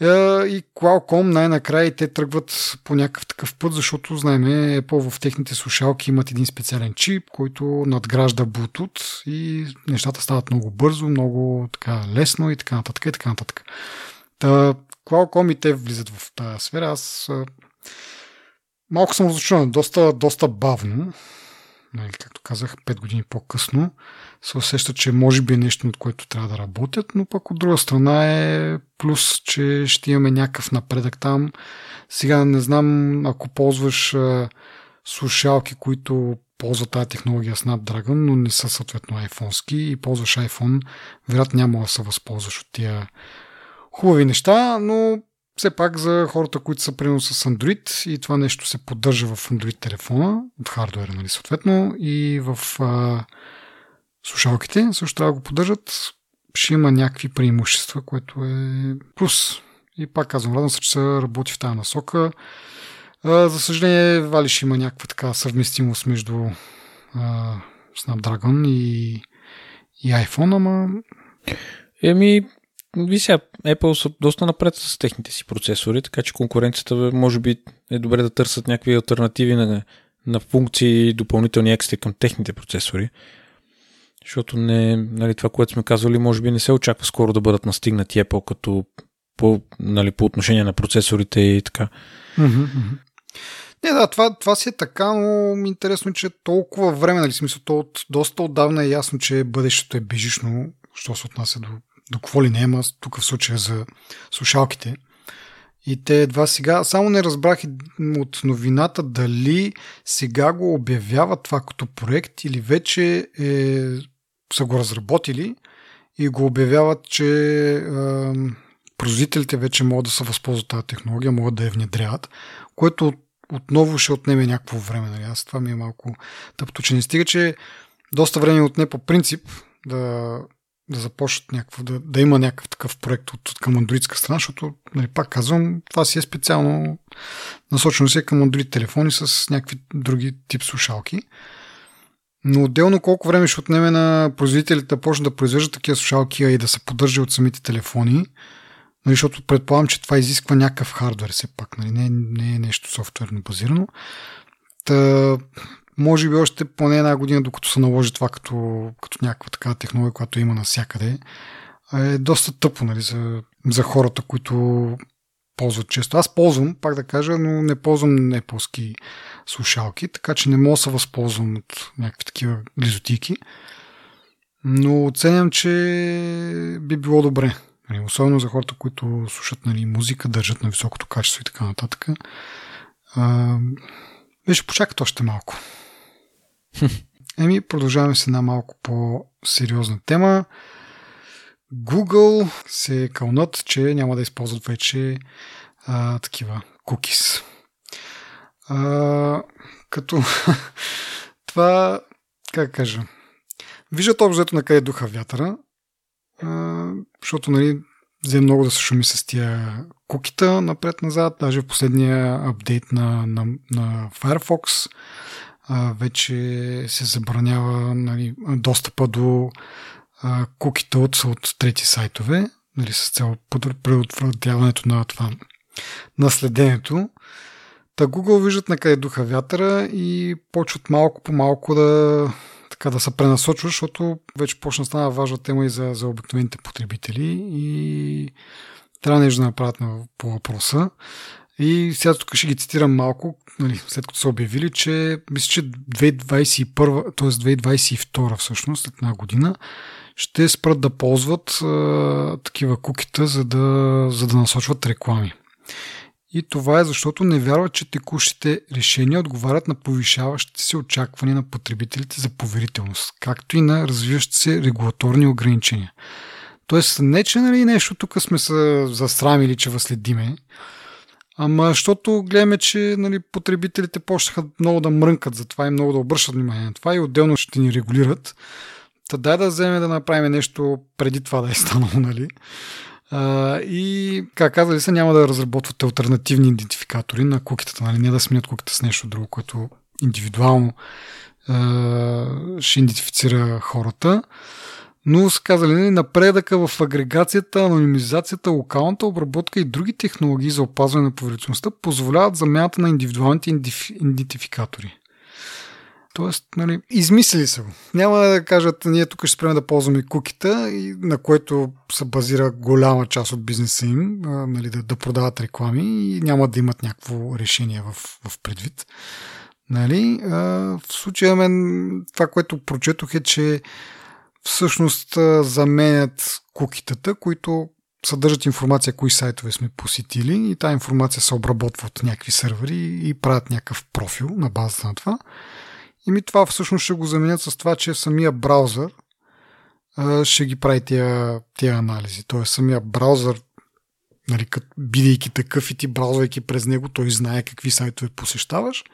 И Qualcomm най-накрая те тръгват по някакъв такъв път, защото знаем, Apple в техните слушалки имат един специален чип, който надгражда Bluetooth и нещата стават много бързо, много така лесно и така нататък и така нататък. Та, Qualcomm и те влизат в тази сфера. Аз малко съм разочарован, доста, доста бавно, нали, както казах, 5 години по-късно, се усеща, че може би е нещо, от което трябва да работят, но пък от друга страна е плюс, че ще имаме някакъв напредък там. Сега не знам, ако ползваш слушалки, които ползват тази технология Snapdragon, но не са съответно iPhone-ски и ползваш iPhone, вероятно няма да се възползваш от тия хубави неща, но все пак за хората, които са примерно с Android и това нещо се поддържа в Android телефона, от хардуера, нали, съответно, и в а, слушалките също трябва да го поддържат, ще има някакви преимущества, което е плюс. И пак казвам, радвам се, че се работи в тази насока. За съжаление, Вали ще има някаква така съвместимост между а, Snapdragon и, и iPhone, ама... Еми, ви сега, Apple са доста напред с техните си процесори, така че конкуренцията може би е добре да търсят някакви альтернативи на, на функции и допълнителни екстри към техните процесори. Защото не, нали, това, което сме казвали, може би не се очаква скоро да бъдат настигнати Apple като по, нали, по отношение на процесорите и така. Не, да, това, това си е така, но интересно, че толкова време, нали, смисъл, то от доста отдавна е ясно, че бъдещето е бежично, що се отнася до до какво ли не, ама тук в случая за слушалките. И те едва сега, само не разбрах от новината дали сега го обявяват това като проект или вече е, са го разработили и го обявяват, че е, производителите вече могат да се възползват тази технология, могат да я внедряват, което отново ще отнеме някакво време. Нали? Аз това ми е малко тъпто, че не стига, че доста време отне по принцип да да започнат някакво, да, да има някакъв такъв проект от, от към андроидска страна, защото, нали, пак казвам, това си е специално насочено се към андроид телефони с някакви други тип слушалки. Но отделно колко време ще отнеме на производителите да почнат да произвеждат такива слушалки, и да се поддържа от самите телефони, нали, защото предполагам, че това изисква някакъв хардвер все пак, нали, не, не е нещо софтуерно базирано. Та, може би още поне една година, докато се наложи това като, като някаква такава технология, която има навсякъде, е доста тъпо нали, за, за хората, които ползват често. Аз ползвам, пак да кажа, но не ползвам Apple слушалки, така че не мога да се възползвам от някакви такива глизотики. Но оценям, че би било добре. Нали, особено за хората, които слушат нали, музика, държат на високото качество и така нататък. А, ще почакат още малко. Еми, продължаваме с една малко по-сериозна тема. Google се кълнат, че няма да използват вече а, такива cookies. А, като това, как кажа, виждат обзето на къде духа вятъра, а, защото нали, взе много да се шуми с тия кукита напред-назад, даже в последния апдейт на, на, на Firefox а, вече се забранява нали, достъпа до а, кукита от, от трети сайтове, нали, с цел предотвратяването на това наследението. Та Google виждат на къде духа вятъра и почват малко по малко да, така, да се пренасочва, защото вече почна стана важна тема и за, за обикновените потребители и трябва нещо да направят по въпроса. И сега тук ще ги цитирам малко, нали, след като са обявили, че мисля, че 2021, т.е. 2022 всъщност, след една година, ще спрат да ползват а, такива кукита, за да, за да насочват реклами. И това е защото не вярват, че текущите решения отговарят на повишаващите се очаквания на потребителите за поверителност, както и на развиващите се регулаторни ограничения. Тоест, не че нали, нещо тук сме се засрамили, че възследиме, Ама, защото гледаме, че нали, потребителите почнаха много да мрънкат за това и много да обръщат внимание на това и отделно ще ни регулират. Та дай да вземем да направим нещо преди това да е станало, нали? А, и, как казали се, няма да разработвате альтернативни идентификатори на кукитата, нали? Не да сменят куките с нещо друго, което индивидуално а, ще идентифицира хората. Но са казали, нали, напредъка в агрегацията, анонимизацията, локалната обработка и други технологии за опазване на поверителността позволяват замяната на индивидуалните идентификатори. Тоест, нали, измислили са го. Няма да кажат, ние тук ще спреме да ползваме кукита, на което се базира голяма част от бизнеса им, нали, да, да продават реклами и няма да имат някакво решение в, в предвид. Нали, в случая мен това, което прочетох е, че всъщност заменят кукитата, които съдържат информация кои сайтове сме посетили и тази информация се обработва от някакви сървъри и правят някакъв профил на базата на това. И ми това всъщност ще го заменят с това, че самия браузър ще ги прави тия, тия анализи. Тоест самия браузър, нали, бидейки такъв и ти браузвайки през него, той знае какви сайтове посещаваш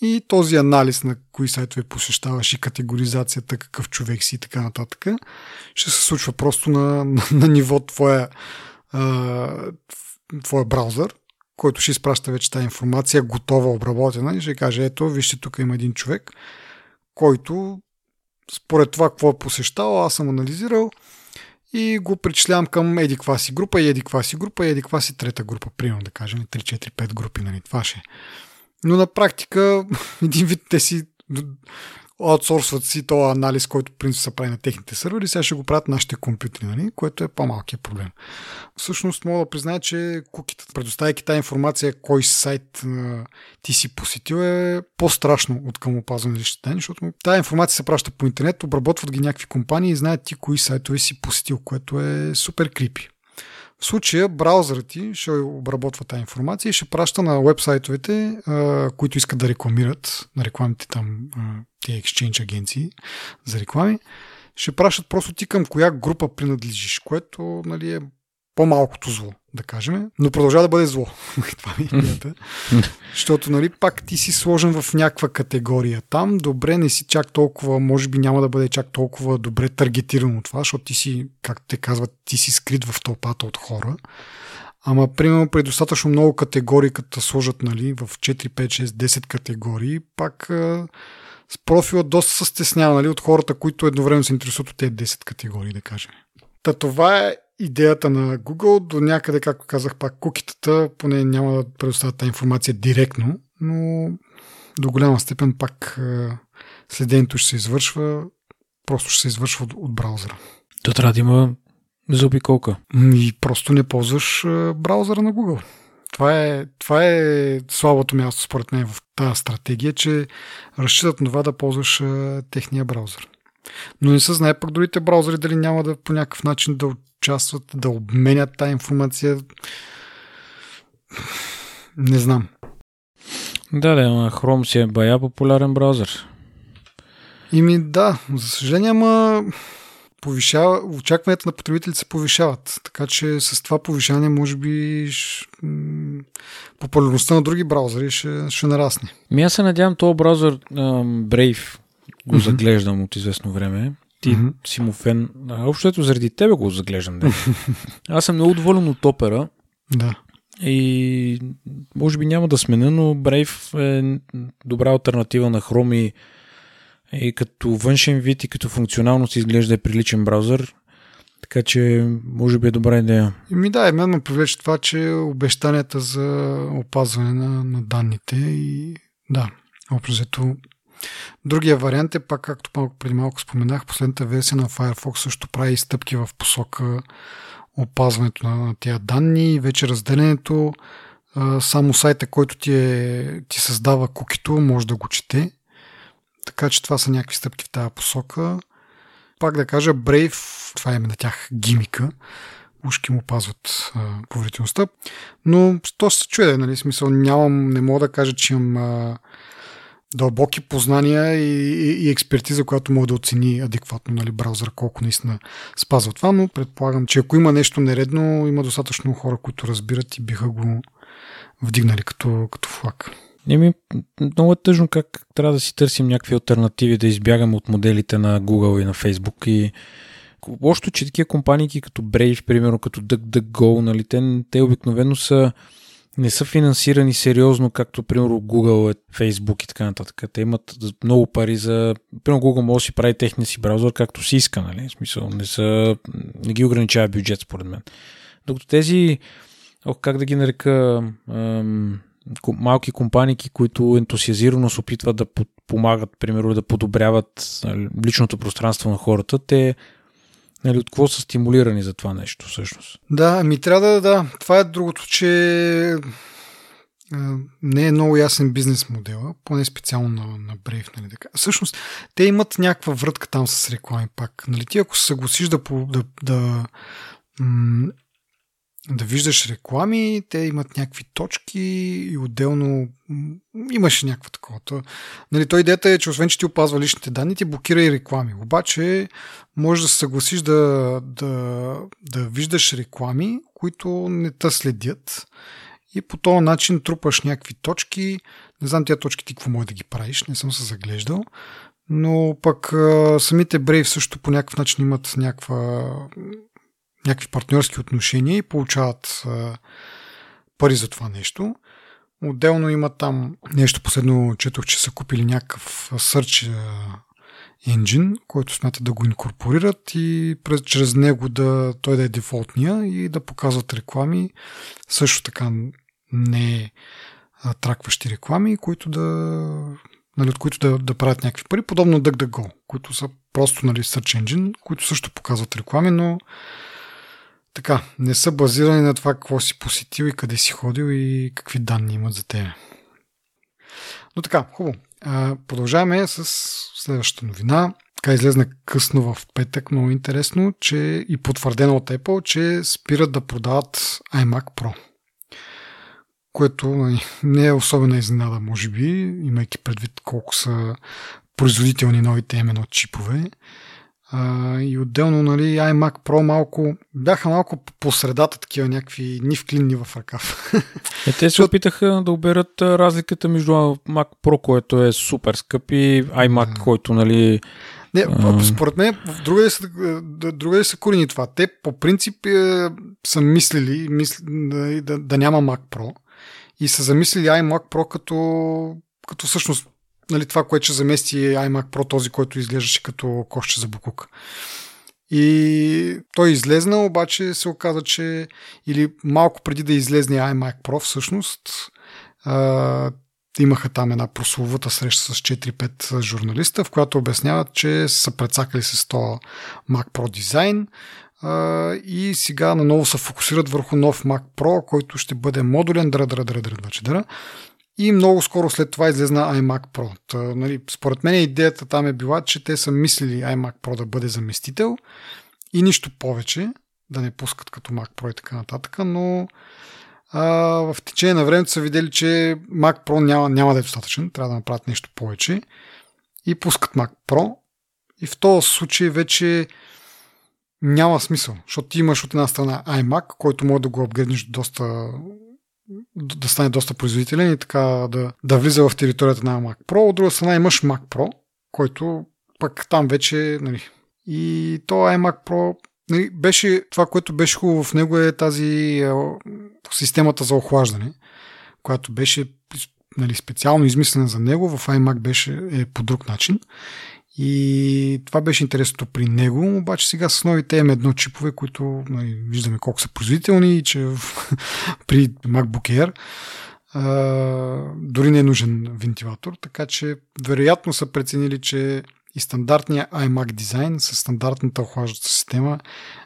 и този анализ на кои сайтове посещаваш и категоризацията, какъв човек си и така нататък, ще се случва просто на, на, на ниво твоя, а, твоя браузър, който ще изпраща вече тази информация, готова, обработена и ще каже, ето, вижте, тук има един човек, който според това какво е посещавал, аз съм анализирал и го причислявам към еди си група и еди си група и еди си трета група, примерно да кажем 3, 4, 5 групи, нали, това ще е. Но на практика, един вид те си аутсорсват си този анализ, който принцип се прави на техните сървъри, сега ще го правят нашите компютри, нали? което е по-малкият проблем. Всъщност мога да призная, че куките, предоставяйки тази информация, кой сайт а, ти си посетил е по-страшно от към опазване личните данни, защото тази информация се праща по интернет, обработват ги някакви компании и знаят ти кои сайтове си посетил, което е супер крипи. В случая браузърът ти ще обработва тази информация и ще праща на вебсайтовете, които искат да рекламират, на рекламите там, тези exchange агенции за реклами, ще пращат просто ти към коя група принадлежиш, което нали, е по-малкото зло, да кажем, но продължава да бъде зло. Това ми е идеята. Защото, нали, пак ти си сложен в някаква категория там, добре, не си чак толкова, може би няма да бъде чак толкова добре таргетирано това, защото ти си, как те казват, ти си скрит в тълпата от хора. Ама, примерно, при достатъчно много категории, като сложат, нали, в 4, 5, 6, 10 категории, пак с профила доста се стеснява, нали, от хората, които едновременно се интересуват от тези 10 категории, да кажем. Та това е идеята на Google. До някъде, както казах пак, кукитата поне няма да предоставят тази информация директно, но до голяма степен пак е, следението ще се извършва, просто ще се извършва от, от браузъра. То трябва да има заобиколка. И просто не ползваш е, браузъра на Google. Това е, това е слабото място, според мен, в тази стратегия, че разчитат на това да ползваш е, техния браузър. Но не се знае пък другите браузъри дали няма да по някакъв начин да участват, да обменят тази информация. Не знам. Да, да, но Chrome си е бая популярен браузър. Ими да, за съжаление, ама повишава, очакванията на потребителите се повишават. Така че с това повишание, може би, ш... популярността на други браузъри ще, ще нарасне. Ми аз се надявам този браузър Brave го mm-hmm. заглеждам от известно време. Ти mm-hmm. си му фен. Общо ето заради тебе го заглеждам. Да. Аз съм много доволен от опера. Да. И може би няма да сменя, но Brave е добра альтернатива на Chrome и, и като външен вид и като функционалност изглежда е приличен браузър. Така че може би е добра идея. Ми да, и мен ме привлече това, че обещанията за опазване на, на данните и да, общо Другия вариант е пак, както малко преди малко споменах, последната версия на Firefox също прави стъпки в посока опазването на тези данни и вече разделението само сайта, който ти, е, ти създава кукито, може да го чете. Така че това са някакви стъпки в тази посока. Пак да кажа, Brave, това е на тях гимика, ушки му пазват поверителността. Но то се чуе, нали, смисъл, нямам, не мога да кажа, че имам а, дълбоки познания и, и, и експертиза, която може да оцени адекватно нали, браузър, колко наистина спазва това, но предполагам, че ако има нещо нередно, има достатъчно хора, които разбират и биха го вдигнали като, като флаг. Еми, много е тъжно как трябва да си търсим някакви альтернативи, да избягаме от моделите на Google и на Facebook и Лошото, че такива компании като Brave, примерно, като DuckDuckGo, нали, те, те обикновено са не са финансирани сериозно, както примерно Google, Facebook и така нататък. Те имат много пари за... Примерно Google може да си прави техния си браузър както си иска, нали? В смисъл, не, са, не ги ограничава бюджет, според мен. Докато тези, ох, как да ги нарека, ам, малки компании, които ентусиазирано се опитват да помагат, примерно да подобряват нали, личното пространство на хората, те Нали, от какво са стимулирани за това нещо всъщност? Да, ми трябва да, да. Това е другото, че не е много ясен бизнес модела, поне специално на, на Brave. Нали, така. Всъщност, те имат някаква врътка там с реклами пак. Нали, ти ако се съгласиш да, да, да, да виждаш реклами, те имат някакви точки и отделно имаше някаква такова. Нали, той идеята е, че освен, че ти опазва личните данни, ти блокира и реклами. Обаче може да се съгласиш да, да, да виждаш реклами, които не те следят и по този начин трупаш някакви точки. Не знам тия точки ти какво може да ги правиш, не съм се заглеждал. Но пък самите Brave също по някакъв начин имат някаква някакви партньорски отношения и получават пари за това нещо. Отделно има там нещо, последно четох, че са купили някакъв Search engine, който смятат да го инкорпорират и през, чрез него да, той да е дефолтния и да показват реклами. Също така не тракващи реклами, които да, нали, от които да, да правят някакви пари, подобно DuckDuckGo, които са просто нали, Search Engine, които също показват реклами, но така, не са базирани на това какво си посетил и къде си ходил и какви данни имат за тебе. Но така, хубаво. Продължаваме с следващата новина. Така излезна късно в петък, много интересно, че и потвърдено от Apple, че спират да продават iMac Pro. Което нали, не е особена изненада, може би, имайки предвид колко са производителни новите M1 чипове. А, и отделно, нали, iMac Pro малко, бяха малко по средата такива някакви ни в клин, ни в ръкав. Е, те се опитаха да оберат разликата между Mac Pro, което е супер скъп и iMac, който, нали... Не, според мен, друга са, друга са корени това. Те по принцип е, са мислили мисли, да, да, да няма Mac Pro и са замислили iMac Pro като, като всъщност нали, това, което ще замести iMac Pro, този, който изглеждаше като кошче за букук. И той излезна, обаче се оказа, че или малко преди да излезне iMac Pro всъщност, а, имаха там една прословута среща с 4-5 журналиста, в която обясняват, че са прецакали с това Mac Pro дизайн а, и сега наново се фокусират върху нов Mac Pro, който ще бъде модулен, дра, дра, дра, дра, дра, дра, и много скоро след това излезна iMac Pro. Та, нали, според мен идеята там е била, че те са мислили iMac Pro да бъде заместител и нищо повече, да не пускат като Mac Pro и така нататък, но а, в течение на времето са видели, че Mac Pro няма, няма да е достатъчен, трябва да направят нещо повече и пускат Mac Pro и в този случай вече няма смисъл, защото ти имаш от една страна iMac, който може да го апгрейднеш доста да стане доста производителен и така да, да влиза в територията на Mac Pro. От друга страна имаш Mac Pro, който пък там вече, нали, и то iMac Pro нали, беше, това, което беше хубаво в него е тази е, системата за охлаждане, която беше нали, специално измислена за него, в iMac беше е по друг начин. И това беше интересното при него, обаче сега с новите M1 чипове, които нали, виждаме колко са производителни и че при MacBook Air а, дори не е нужен вентилатор, така че вероятно са преценили, че и стандартния iMac дизайн с стандартната охлаждаща система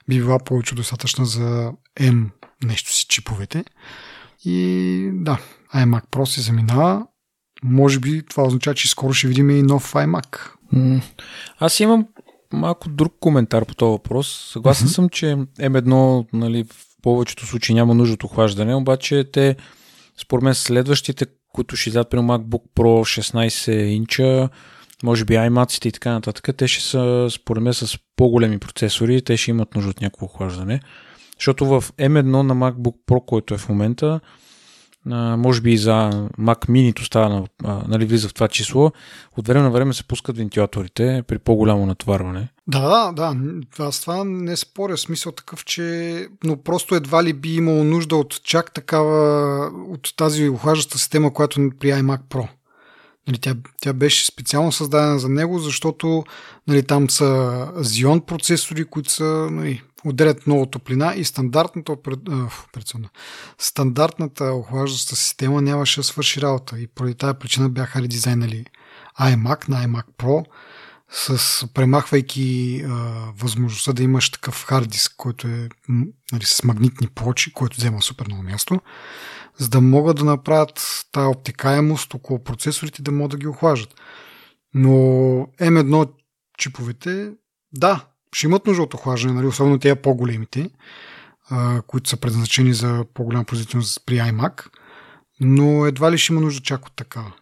би била повече достатъчна за M нещо си чиповете. И да, iMac Pro се заминава. Може би това означава, че скоро ще видим и нов iMac. Аз имам малко друг коментар по този въпрос. Съгласен mm-hmm. съм, че M1 нали, в повечето случаи няма нужда от охлаждане, обаче те, според мен, следващите, които ще излядат при MacBook Pro 16 инча, може би iMac и така нататък, те ще са, според мен, с по-големи процесори, те ще имат нужда от някакво охлаждане. Защото в M1 на MacBook Pro, който е в момента, може би и за Mac Mini става, а, нали, влиза в това число, от време на време се пускат вентилаторите при по-голямо натоварване. Да, да, аз това не споря. Смисъл такъв, че но просто едва ли би имало нужда от чак такава, от тази охлаждаща система, която при iMac Pro. Нали, тя, тя беше специално създадена за него, защото нали, там са Xeon процесори, които са нали, отделят много топлина и стандартната, операционна, стандартната охлаждаща система нямаше да свърши работа и поради тази причина бяха редизайнали iMac на iMac Pro с премахвайки а, възможността да имаш такъв хард диск, който е нали, с магнитни плочи, който взема супер много място, за да могат да направят тази обтекаемост около процесорите, да могат да ги охлаждат. Но M1 чиповете, да, ще имат нужда от охлаждане, нали, особено тези по-големите, а, които са предназначени за по-голяма производителност при iMac, но едва ли ще има нужда чак от такава.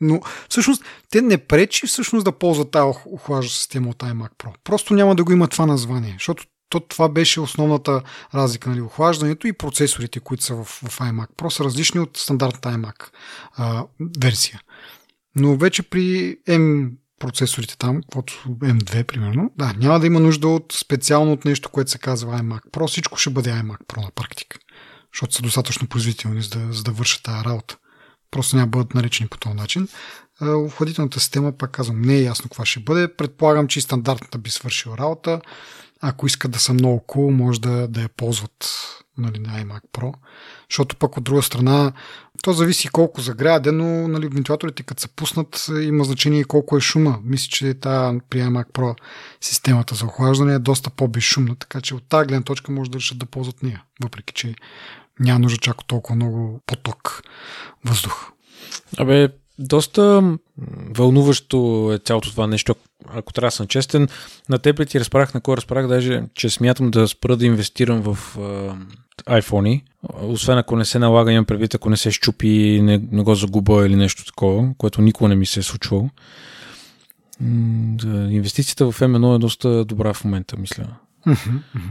Но всъщност те не пречи всъщност да ползват тази охлажда система от iMac Pro. Просто няма да го има това название, защото то, това беше основната разлика. Нали? Охлаждането и процесорите, които са в, в iMac Pro, са различни от стандартната iMac а, версия. Но вече при M процесорите там, каквото M2 примерно, да, няма да има нужда от специално от нещо, което се казва iMac Pro. Всичко ще бъде iMac Pro на практика, защото са достатъчно производителни, за да, за да вършат тази работа. Просто няма да бъдат наречени по този начин. Охладителната система, пак казвам, не е ясно каква ще бъде. Предполагам, че и стандартната би свършила работа. Ако искат да са много cool, може да, да я ползват нали, на iMac Pro. Защото пък от друга страна, то зависи колко загряде, но нали, вентилаторите като се пуснат има значение колко е шума. Мисля, че тази при iMac Pro системата за охлаждане е доста по-безшумна, така че от тази гледна точка може да решат да ползват нея, въпреки че няма нужда чак толкова много поток въздух. Абе, доста вълнуващо е цялото това нещо, ако трябва да съм честен. На теб ти разправях, на кой разправях, даже, че смятам да спра да инвестирам в uh, iPhone. Освен ако не се налага, имам предвид, ако не се щупи, не, не го загуба или нещо такова, което никога не ми се е случвало. Инвестицията в M1 е доста добра в момента, мисля.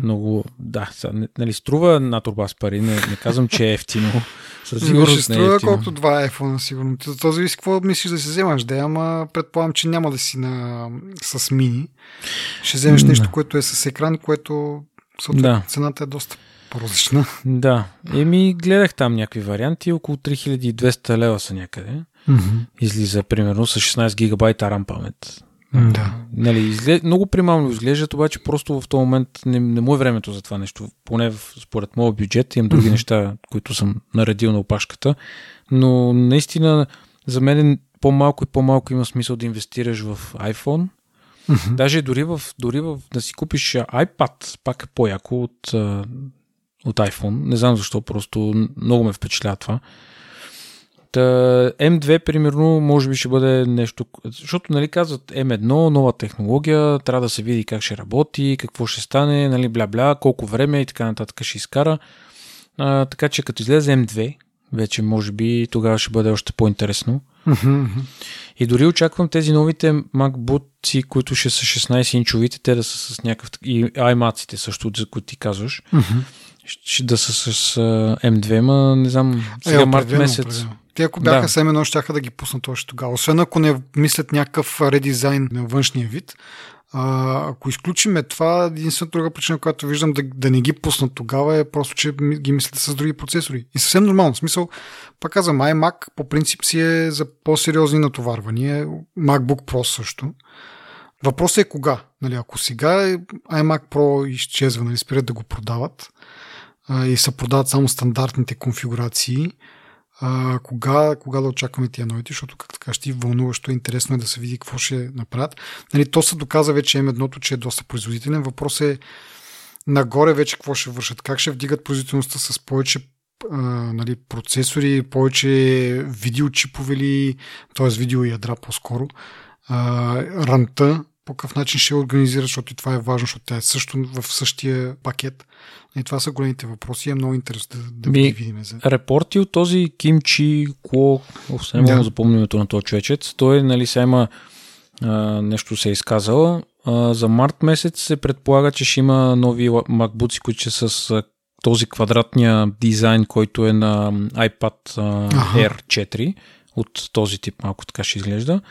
Много, да, нали, струва една турба с пари, не, не казвам, че е ефтино. Със сигурност ще струва е колкото два iPhone, сигурно. То зависи какво мислиш да си вземаш, да, ама предполагам, че няма да си на, с мини. Ще вземеш нещо, което е с екран, което да. цената е доста по-различна. Да, еми гледах там някакви варианти, около 3200 лева са някъде. Mm-hmm. Излиза примерно с 16 гигабайта RAM памет. Да. Нали, изглед... Много примално изглеждат, обаче просто в този момент не, не му е времето за това нещо. Поне в, според моят бюджет имам други mm-hmm. неща, които съм наредил на опашката. Но наистина за мен по-малко и по-малко има смисъл да инвестираш в iPhone. Mm-hmm. Даже дори, в, дори в, да си купиш iPad, пак е по-яко от, от iPhone. Не знам защо, просто много ме впечатлява това. Та, M2, примерно, може би ще бъде нещо, защото, нали, казват M1, нова технология, трябва да се види как ще работи, какво ще стане, нали, бля-бля, колко време и така нататък ще изкара. А, така че, като излезе M2, вече, може би, тогава ще бъде още по-интересно. И дори очаквам тези новите MacBook, които ще са 16-инчовите, те да са с някакъв... И iMac-ите също, за които ти казваш. Ще да са с M2, ма не знам, сега е, март месец. Определено. Те ако бяха да. семено, ще да ги пуснат още тогава. Освен ако не мислят някакъв редизайн на външния вид. А, ако изключиме това, единствената друга причина, която виждам да, да не ги пуснат тогава е просто, че ги мислят с други процесори. И съвсем нормално. В смисъл, пак казвам, iMac по принцип си е за по-сериозни натоварвания. MacBook Pro също. Въпросът е кога. Нали, ако сега е iMac Pro изчезва, нали, спират да го продават а, и се продават само стандартните конфигурации, а, кога, кога да очакваме тия новите, защото как така ще вълнуващо, интересно е да се види какво ще направят. Нали, то се доказа вече м едното, че е доста производителен. Въпрос е нагоре вече какво ще вършат, как ще вдигат производителността с повече а, нали, процесори, повече видеочипове ли, т.е. видеоядра по-скоро, а, ранта, по какъв начин ще организира, защото и това е важно, защото тя е също в същия пакет. И това са големите въпроси. Е много интересно да, да ги видим. За... Репорти от този Кимчи Кло, не мога да запомня името на този човечец. Той, нали, сега има а, нещо се е изказал. А, за март месец се предполага, че ще има нови макбуци, които ще са с този квадратния дизайн, който е на iPad Аха. Air 4 от този тип, малко така ще изглежда,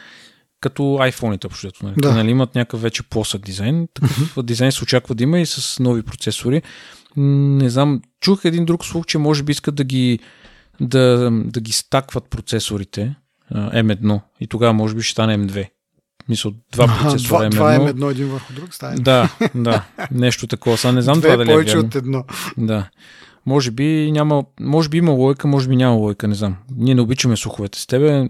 като iPhone-ите общо. Нали? Да. Нали, имат някакъв вече плосък дизайн. Такъв дизайн се очаква да има и с нови процесори. Не знам, чух един друг слух, че може би искат да ги, да, да ги стакват процесорите а, M1 и тогава може би ще стане M2. Мисля, два процесора два, два M1. е едно един върху друг. Става. Да, да, нещо такова. Сега не знам Две това дали е повече вярно. от едно. Да. Може би няма, може би има лойка, може би няма лойка, не знам. Ние не обичаме слуховете с тебе.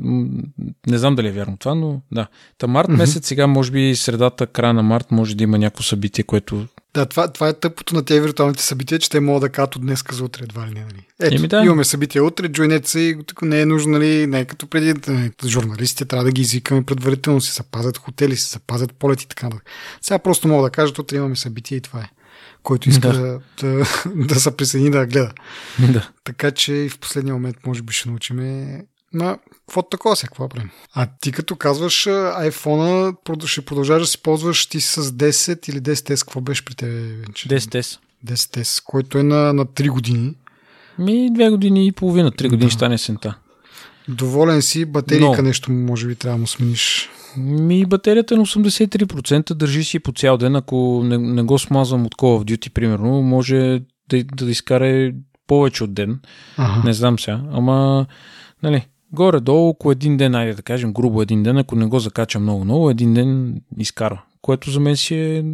Не знам дали е вярно това, но да. Та март Мгм. месец, сега може би средата, края на март, може да има някакво събитие, което... Да, това, това е тъпото на тези виртуалните събития, че те могат да кажат от днес за утре едва ли не. Нали? Ето, Еми да. имаме събития утре, джойнете се и не е нужно, нали, не е като преди нали, журналистите, трябва да ги извикаме предварително, си запазят хотели, си запазят полети и така нататък. Сега просто мога да кажат, утре имаме събитие и това е. Който иска Да. да, да, се присъедини да гледа. да. Така че и в последния момент може би ще научиме Ма, какво такова сега, какво правим? А ти като казваш iPhone-а, ще продължаваш да си ползваш ти с 10 или 10S, какво беше при тебе? Венче? 10S. 10S, който е на, на 3 години. Ми две години и половина, три години Да. ще стане сента. Доволен си, батерийка Но. нещо може би трябва да му смениш. Ми батерията на 83%, държи си по цял ден, ако не, не го смазвам от Call of Duty, примерно, може да, да изкара повече от ден. Ага. Не знам сега, ама, нали, горе-долу, около един ден, айде да кажем, грубо един ден, ако не го закача много-много, един ден изкара, което за мен си е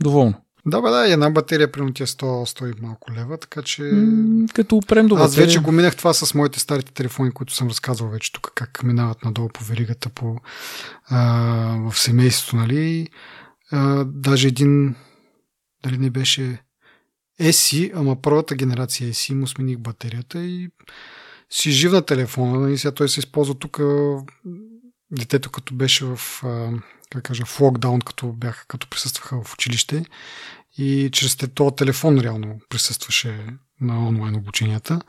доволно. Да, бе, да, и една батерия примерно ти е 100, 100 и малко лева, така че... М, Като опрем до Аз батерия, вече го минах това с моите старите телефони, които съм разказвал вече тук, как минават надолу по веригата по, а, в семейството, нали? А, даже един, дали не беше ESI, ама първата генерация ESI, му смених батерията и си жив на телефона, нали? Сега той се използва тук детето като беше в, а, как кажа, в локдаун, като бяха, като присъстваха в училище и чрез този телефон реално присъстваше на онлайн обученията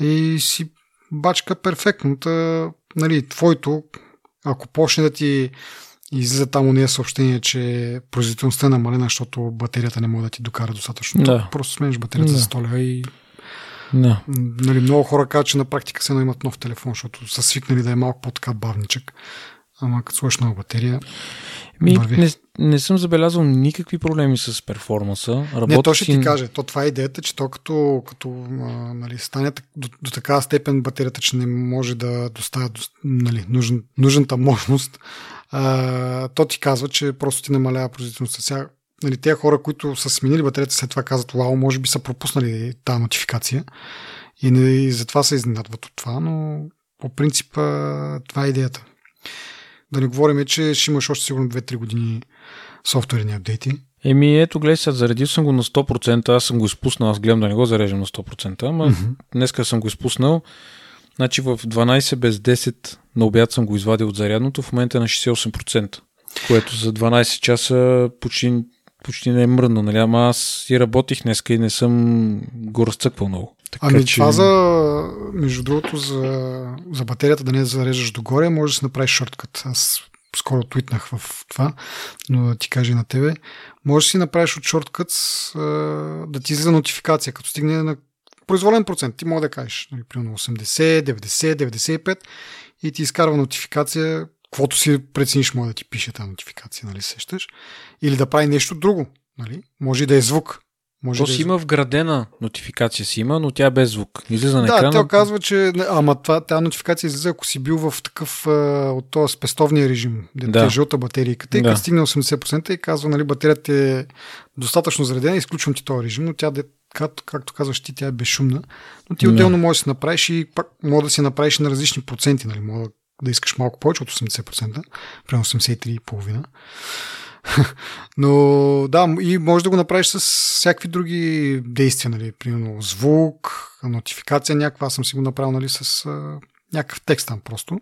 и си бачка перфектно. Та, нали, твоето, ако почне да ти излиза там уния съобщение, че производителността е намалена, защото батерията не може да ти докара достатъчно. Да. то Просто смениш батерията Да. за 100 лева и Да. нали, много хора казват, че на практика се имат нов телефон, защото са свикнали да е малко по-така бавничък. Ама като сложиш нова батерия, Ми, Върви. не, не съм забелязал никакви проблеми с перформанса. Не, то ще си... ти каже. То това е идеята, че то като, като а, нали, стане до, до такава степен батерията, че не може да доставя до, нали, нужен, нужната мощност, а, то ти казва, че просто ти намалява производителността. Сега, нали, тези хора, които са сменили батерията, след това казват, вау, може би са пропуснали тази нотификация и, не, и затова се изненадват от това, но по принцип това е идеята. Да не говорим, че ще имаш още сигурно 2-3 години софтуерни апдейти. Еми ето, гледай сега, заредил съм го на 100%, аз съм го изпуснал, аз гледам да не го зарежем на 100%, ама Мгм. днеска съм го изпуснал. Значи в 12 без 10 на обяд съм го извадил от зарядното, в момента е на 68%, което за 12 часа почти, почти не е мръдна, нали? Ама аз си работих днеска и не съм го разцъквал много. Така, Ами че... това за, между другото, за, за батерията да не зареждаш догоре, може да си направиш шорткът. Аз скоро твитнах в това, но да ти кажа и на тебе. Може да си направиш от шорткът да ти излиза нотификация, като стигне на произволен процент. Ти мога да кажеш, нали, примерно 80, 90, 95 и ти изкарва нотификация, каквото си прецениш, може да ти пише тази нотификация, нали сещаш. Или да прави нещо друго. Нали? Може и да е звук. Може То да си има вградена нотификация си има, но тя е без звук. Излиза на Да, екрана. тя казва, че... Ама това, тази нотификация излиза, ако си бил в такъв от този спестовния режим, де Да. да. е жълта батерийката и Да. като стигне 80% и казва, нали, батерията е достатъчно заредена, изключвам ти този режим, но тя, де, как, както казваш ти, тя е безшумна. Но ти Да. отделно можеш да си направиш и пак може да си направиш на различни проценти, нали, може да искаш малко повече от 80%, примерно 83,5%. Но да, и можеш да го направиш с всякакви други действия, нали, примерно звук, нотификация някаква, аз съм си го направил, нали, с а, някакъв текст там просто.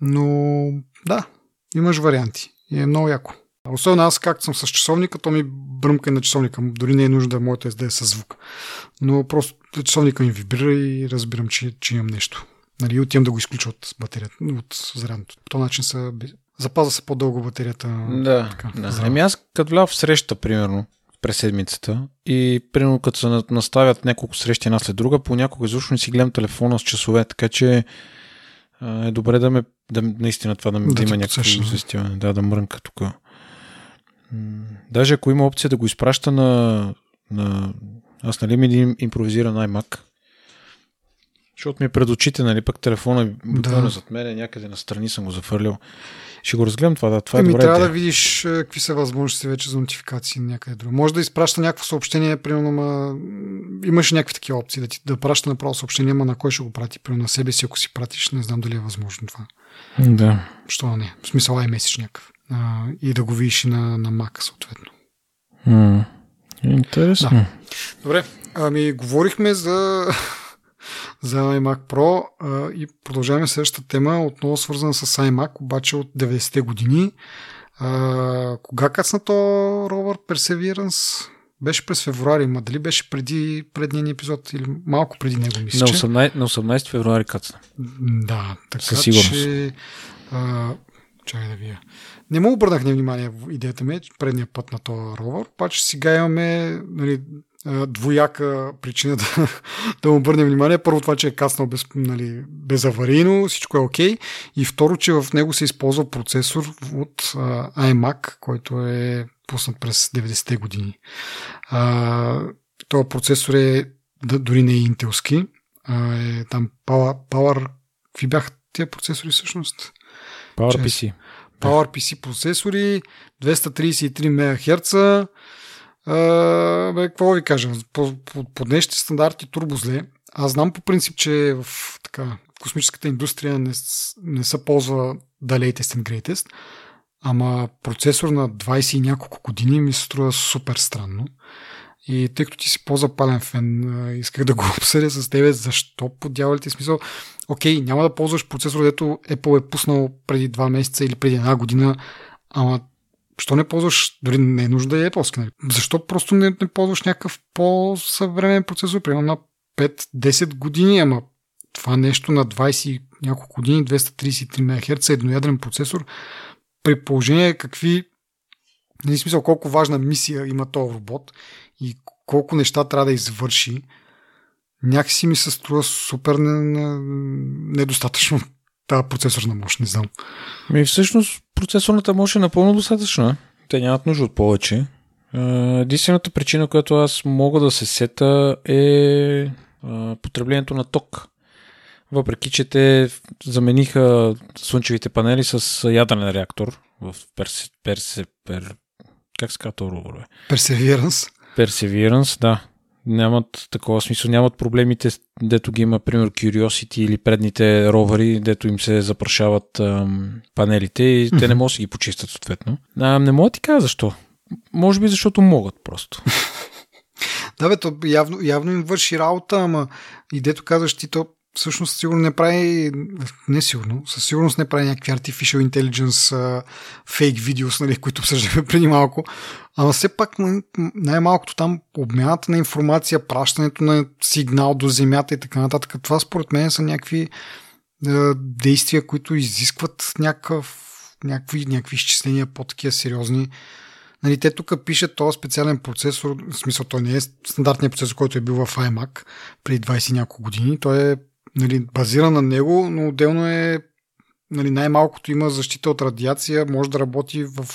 Но да, имаш варианти и е много яко. Особено аз, както съм с часовника, то ми бръмка на часовника. Дори не е нужда да моето да е със звук. Но просто часовника ми вибрира и разбирам, че, че имам нещо. Нали, отивам да го изключа от батерията, от зарядното. По този начин се, запазва се по-дълго батерията. Да, Така, да. здраво. Ами аз като вляв в среща, примерно, през седмицата и примерно като се наставят няколко срещи една след друга, понякога изобщо не си гледам телефона с часове, така че е добре да ме, да, наистина това да, да, да има някакво известяване, да, да мрънка тук. Даже ако има опция да го изпраща на, на аз нали ми импровизира най-мак, защото ми е пред очите, нали, пък телефона е буквално да. зад мен, някъде настрани съм го зафърлил. Ще го разгледам това, да. Това е Еми, добре. Трябва да видиш какви са възможности вече за нотификации някъде друго. Може да изпраща някакво съобщение, примерно, ма... имаш някакви такива опции, да ти да праща направо съобщение, ма на кой ще го прати, примерно на себе си, ако си пратиш, не знам дали е възможно това. Да. Що не? В смисъл iMessage някакъв. А, и да го видиш и на, на Mac, съответно. М- интересно. Да. Добре, ами говорихме за за iMac Pro и продължаваме следващата тема, отново свързана с iMac, обаче от 90-те години. А, кога кацна то ровър Perseverance? Беше през февруари, ма дали беше преди предния епизод или малко преди него, мисля, на 18, на 18 февруари кацна. Да, така Със сигурност. че... А, чай да вия. Не му обърнах внимание в идеята ми предния път на този ровър, обаче сега имаме нали, двояка причина да, да му обърнем внимание. Първо това, че е каснал без, нали, безаварийно, всичко е окей. Okay. И второ, че в него се използва процесор от uh, iMac, който е пуснат през 90-те години. Uh, този процесор е дори не е интелски. Uh, е там Power, Power... Какви бяха тия процесори всъщност? PowerPC. PowerPC процесори, 233 МГц, бе, какво ви кажа? По, по, по днешните стандарти турбозле. Аз знам по принцип, че в така, космическата индустрия не, не се ползва the latest and greatest, ама процесор на 20 и няколко години ми се струва супер странно. И тъй като ти си по-запален фен, исках да го обсъдя с тебе, защо по смисъл. Окей, няма да ползваш процесор, дето Apple е пуснал преди 2 месеца или преди една година, ама Що не ползваш, дори не е нужда да е Apple, нали? Защо просто не, не ползваш някакъв по-съвременен процесор, примерно на 5-10 години, ама това нещо на 20 няколко години, 233 МГц, едноядрен процесор, при положение какви, не смисъл колко важна мисия има този робот и колко неща трябва да извърши, някакси ми се струва супер недостатъчно тази процесорна мощ, не знам. Ми всъщност процесорната мощ е напълно достатъчна. Те нямат нужда от повече. Единствената причина, която аз мога да се сета е потреблението на ток. Въпреки, че те замениха слънчевите панели с ядрен реактор в Персе, Персе, Пер, как се казва Персевиранс. Персевиранс, да нямат такова смисъл, нямат проблемите, дето ги има, пример, Curiosity или предните ровъри, дето им се запрашават ам, панелите и те не могат да ги почистят съответно. А, не мога да ти кажа защо. Може би защото могат просто. да, бе, то явно, явно им върши работа, ама и дето казваш ти, то всъщност сигурно не прави, не сигурно, със сигурност не прави някакви artificial intelligence фейк видеос, нали, които обсъждаме преди малко. Ама все пак най-малкото там обмяната на информация, пращането на сигнал до земята и така нататък. Това според мен са някакви uh, действия, които изискват някакъв, някакви, някакви изчисления по-такива сериозни. Нали, те тук пишат този специален процесор, в смисъл той не е стандартният процесор, който е бил в iMac преди 20 няколко години. Той е нали, базиран на него, но отделно е нали, най-малкото има защита от радиация, може да работи в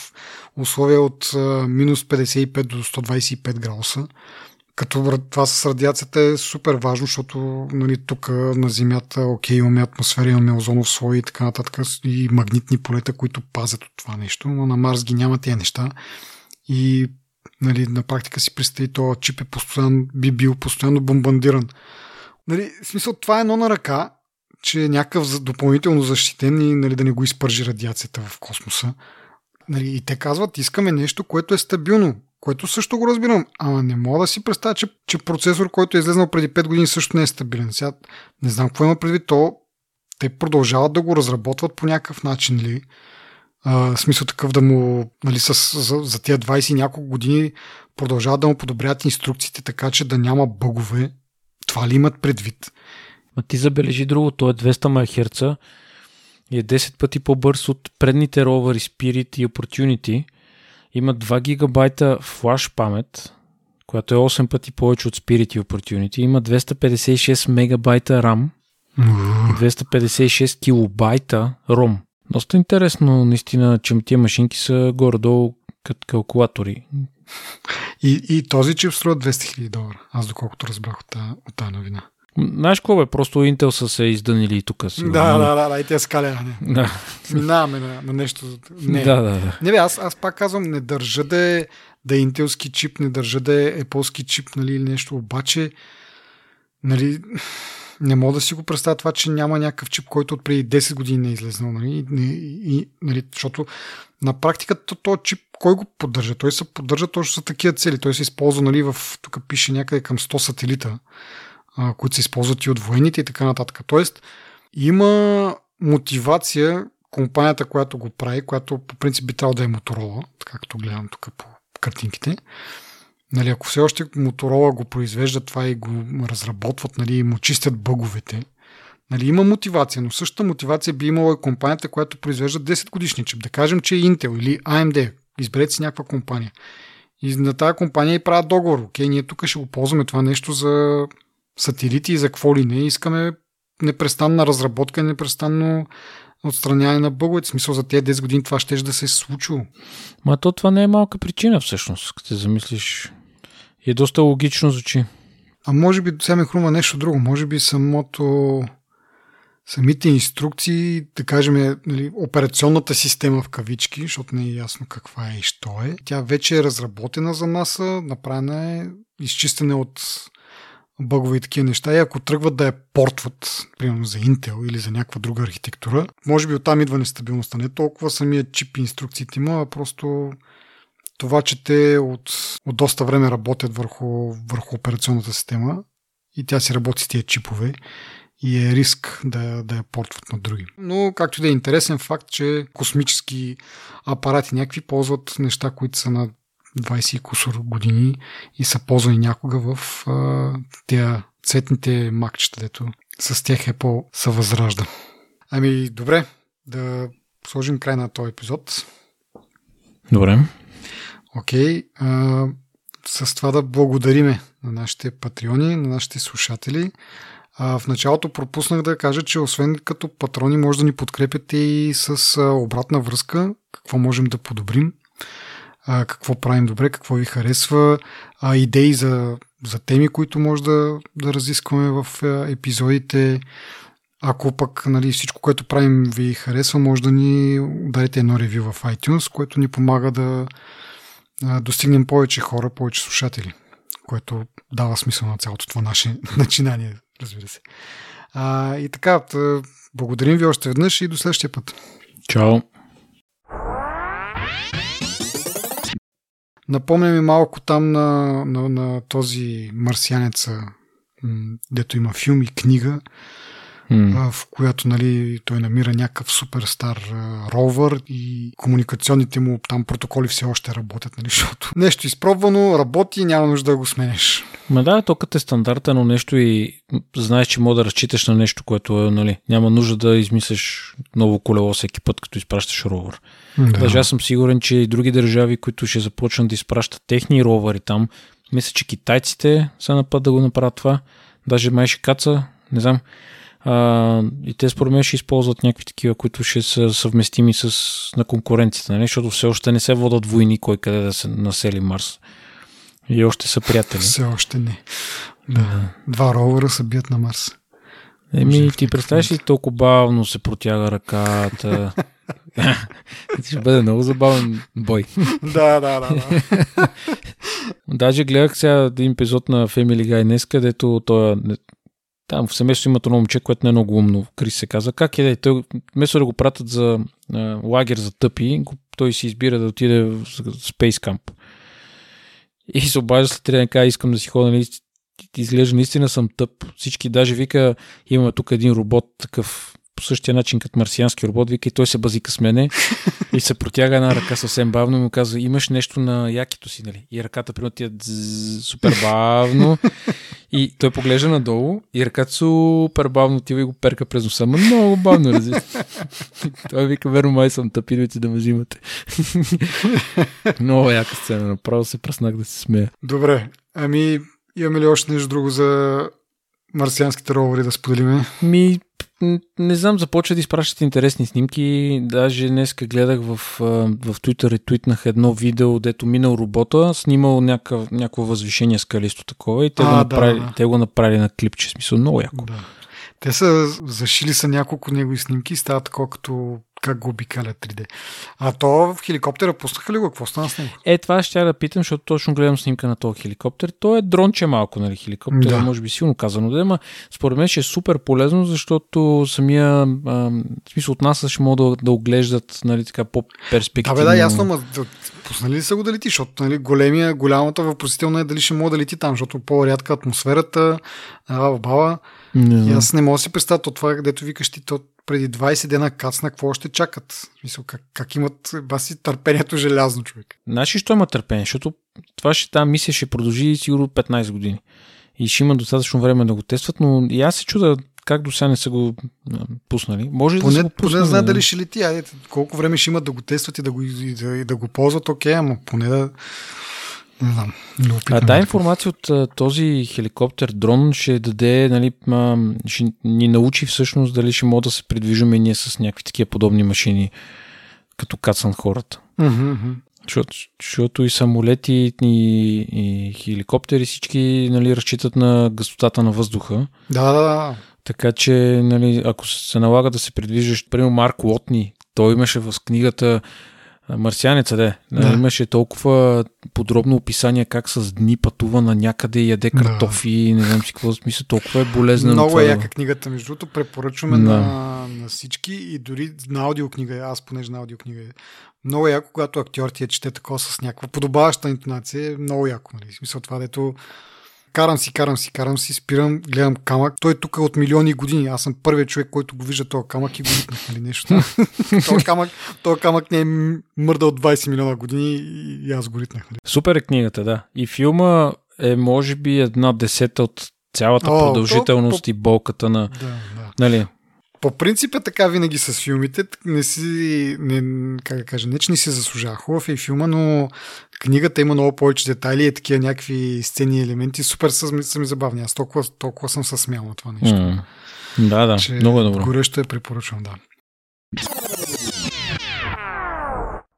условия от минус 55 до 125 градуса. Като това с радиацията е супер важно, защото нали, тук на Земята, окей, имаме атмосфера, имаме озонов слой и така нататък, и магнитни полета, които пазят от това нещо, но на Марс ги няма тези неща. И нали, на практика си представи, този чип е постоянно, би бил постоянно бомбандиран Нали, в смисъл, това е едно на ръка, че е някакъв допълнително защитен и нали, да не го изпържи радиацията в космоса. Нали, и те казват, искаме нещо, което е стабилно, което също го разбирам. Ама не мога да си представя, че, че процесор, който е излезнал преди 5 години, също не е стабилен. Сега не знам какво има предвид. То, те продължават да го разработват по някакъв начин ли. А, смисъл такъв да му, нали, с, за, за тия 20 и няколко години продължават да му подобрят инструкциите, така че да няма бъгове това ли имат предвид? Ма ти забележи друго, то е 200 МГц и е 10 пъти по-бърз от предните ровери Spirit и Opportunity. Има 2 гигабайта флаш памет, която е 8 пъти повече от Spirit Opportunity. Има 256 мегабайта RAM, 256 килобайта ROM. Доста интересно, наистина, че тия машинки са горе-долу като калкулатори. И, и този чип струва 200 000 долара, аз доколкото разбрах от тази новина. Знаеш какво бе? Просто Intel са се издънили тук. Да, да, да, да, и те скаля. Не. Да. Минаваме на, на нещо. Не. Да, да, да. Не бе, аз, аз пак казвам, не държа да е, да е интелски чип, не държа да е Apple чип, нали, или нещо, обаче, нали, не мога да си го представя това, че няма някакъв чип, който от преди 10 години не е излезнал. Нали? И, и, нали, защото на практика този чип, кой го поддържа? Той се поддържа точно за такива цели. Той се използва, нали, в, тук пише някъде към 100 сателита, а, които се използват и от военните и така нататък. Тоест, има мотивация компанията, която го прави, която по принцип би трябвало да е Моторола, както гледам тук по картинките, Нали, ако все още Моторола го произвеждат това и го разработват, нали, и му чистят бъговете, нали, има мотивация, но същата мотивация би имала и компанията, която произвежда 10 годишни чип. Да кажем, че е Intel или AMD. Изберете си някаква компания. И на тази компания и правят договор. Окей, ние тук ще го ползваме това нещо за сателити и за какво ли не. Искаме непрестанна разработка и непрестанно отстраняване на бъговете. В смисъл за тези 10 години това ще да се е случило. Ма то това не е малка причина всъщност, като замислиш. И е доста логично звучи. А може би сега ме хрума нещо друго. Може би самото самите инструкции, да кажем, нали, операционната система в кавички, защото не е ясно каква е и що е. Тя вече е разработена за маса, направена е, изчистена от бъгове и такива неща. И ако тръгват да я портват, примерно за Intel или за някаква друга архитектура, може би оттам идва нестабилността. Не толкова самия чип инструкциите има, а просто това, че те от, от доста време работят върху, върху операционната система и тя си работи с тия чипове и е риск да, да я портват на други. Но както да е интересен факт, че космически апарати някакви ползват неща, които са на 20 кусор години и са ползвани някога в а, тия цветните макчета, дето с тях е по съвъзражда. Ами, добре, да сложим край на този епизод. Добре. Окей. Okay, с това да благодариме на нашите патреони, на нашите слушатели. А, в началото пропуснах да кажа, че освен като патрони може да ни подкрепяте и с обратна връзка, какво можем да подобрим, а, какво правим добре, какво ви харесва, а, идеи за, за теми, които може да, да разискваме в епизодите. Ако пък нали, всичко, което правим ви харесва, може да ни ударите едно ревю в iTunes, което ни помага да достигнем повече хора, повече слушатели, което дава смисъл на цялото това наше начинание, разбира се. А, и така, благодарим ви още веднъж и до следващия път. Чао! Напомня ми малко там на, на, на този марсианеца, дето има филм и книга, mm. в която нали, той намира някакъв суперстар ровър и комуникационните му там протоколи все още работят, нали, защото нещо изпробвано, работи няма нужда да го сменеш. Ма да, то като е стандартно нещо и знаеш, че мога да разчиташ на нещо, което е, нали, няма нужда да измисляш ново колело всеки път, като изпращаш ровър. Да. Даже аз съм сигурен, че и други държави, които ще започнат да изпращат техни ровъри там, мисля, че китайците са на път да го направят това. Даже май ще каца, не знам. А, и те според мен ще използват някакви такива, които ще са съвместими с, на конкуренцията, нали? защото все още не се водят войни, кой къде да се насели Марс. И още са приятели. Все още не. Да. Два ровера са бият на Марс. Еми, ти представяш ли толкова бавно се протяга ръката? ще бъде много забавен бой. да, да, да. да. Даже гледах сега един епизод на Family Guy днес, където той там в семейството има едно момче, което не е много умно. Крис се каза. Как е? Той, вместо да го пратят за а, лагер за тъпи, той си избира да отиде в Space Camp. И се обажда след три ден, искам да си ходя, нали, изглежда наистина съм тъп. Всички даже вика, имаме тук един робот, такъв по същия начин като марсиански робот, вика и той се базика с мене и се протяга една ръка съвсем бавно и му казва, имаш нещо на якито си, нали? И ръката при ти е супер бавно и той поглежда надолу и ръката супер бавно отива и го перка през носа, но много бавно, разбира. той вика, верно май съм тъп, идвайте да ме взимате. много яка сцена, направо се пръснах да се смея. Добре, Ами, имаме ли още нещо друго за марсианските ровери да споделиме? Ми, не знам, започва да изпращат интересни снимки. Даже днес гледах в, в Twitter и твитнах едно видео, дето минал робота, снимал някакво възвишение скалисто такова и те, а, го направили, да, да. те го направили на клипче. Смисъл, много яко. Да. Те са зашили са няколко негови снимки и стават такова като как го обикаля 3D. А то в хеликоптера пуснаха ли го? Какво стана с него? Е, това ще да питам, защото точно гледам снимка на този хеликоптер. То е дронче малко, нали, хеликоптер, да. може би силно казано да е, според мен ще е супер полезно, защото самия, а, в смисъл от нас ще могат да, да оглеждат, нали, така по-перспективно. Да, бе, да, ясно, ма пуснали ли са го да лети, защото нали, големия, голямата въпросителна е дали ще мога да лети там, защото по-рядка атмосферата, а, баба. Не, и аз не мога да си представя от това, където викаш ти, то преди 20 дена кацна, какво още чакат? Мисъл, как, как имат баси търпението желязно, човек? Знаеш ли, що има търпение? Защото това ще, тази мисия ще продължи сигурно 15 години. И ще има достатъчно време да го тестват, но и аз се чуда как до сега не са го пуснали. Може поне, да са го пуснали. Поне да знаят дали ще лети. Айде, колко време ще имат да го тестват и да го, и да, и да го ползват, окей, ама поне да не знам. А тази информация от този хеликоптер, дрон ще даде, нали, ще ни научи всъщност дали ще мога да се придвижваме ние с някакви такива подобни машини, като кацан хората. Mm-hmm. Защото, защото и самолети, и, и хеликоптери всички нали, разчитат на гъстотата на въздуха. Да, да, да. Така че, нали, ако се налага да се придвижиш, примерно Марк Лотни, той имаше в книгата Марсианеца, де. Да. Имаше толкова подробно описание как с дни пътува на някъде и яде картофи, да. не знам си какво смисъл, толкова е болезнено. Много е яка книгата, между другото, препоръчваме да. на, на всички и дори на аудиокнига, аз понеже на аудиокнига е много яко, когато актьор ти е чете такова с някаква подобаваща интонация, е много яко, нали? смисъл това, дето Карам си, карам си, карам си, спирам, гледам камък. Той е тук от милиони години. Аз съм първият човек, който го вижда този камък и го ритнах, нали нещо. този, камък, този камък не е мърдал 20 милиона години и аз го ритнах. Нали? Супер е книгата, да. И филма е може би една десета от цялата О, продължителност то, и болката на... Да, да. Нали, по принцип е така винаги с филмите. Не си, не, как да кажа, не че не си заслужава. Хубав е и филма, но книгата има много повече детайли и такива някакви сцени и елементи. Супер са, са ми забавни. Аз толкова, толкова съм се смял на това нещо. Mm. Да, да. Че много е добро. Горещо е препоръчвам, да.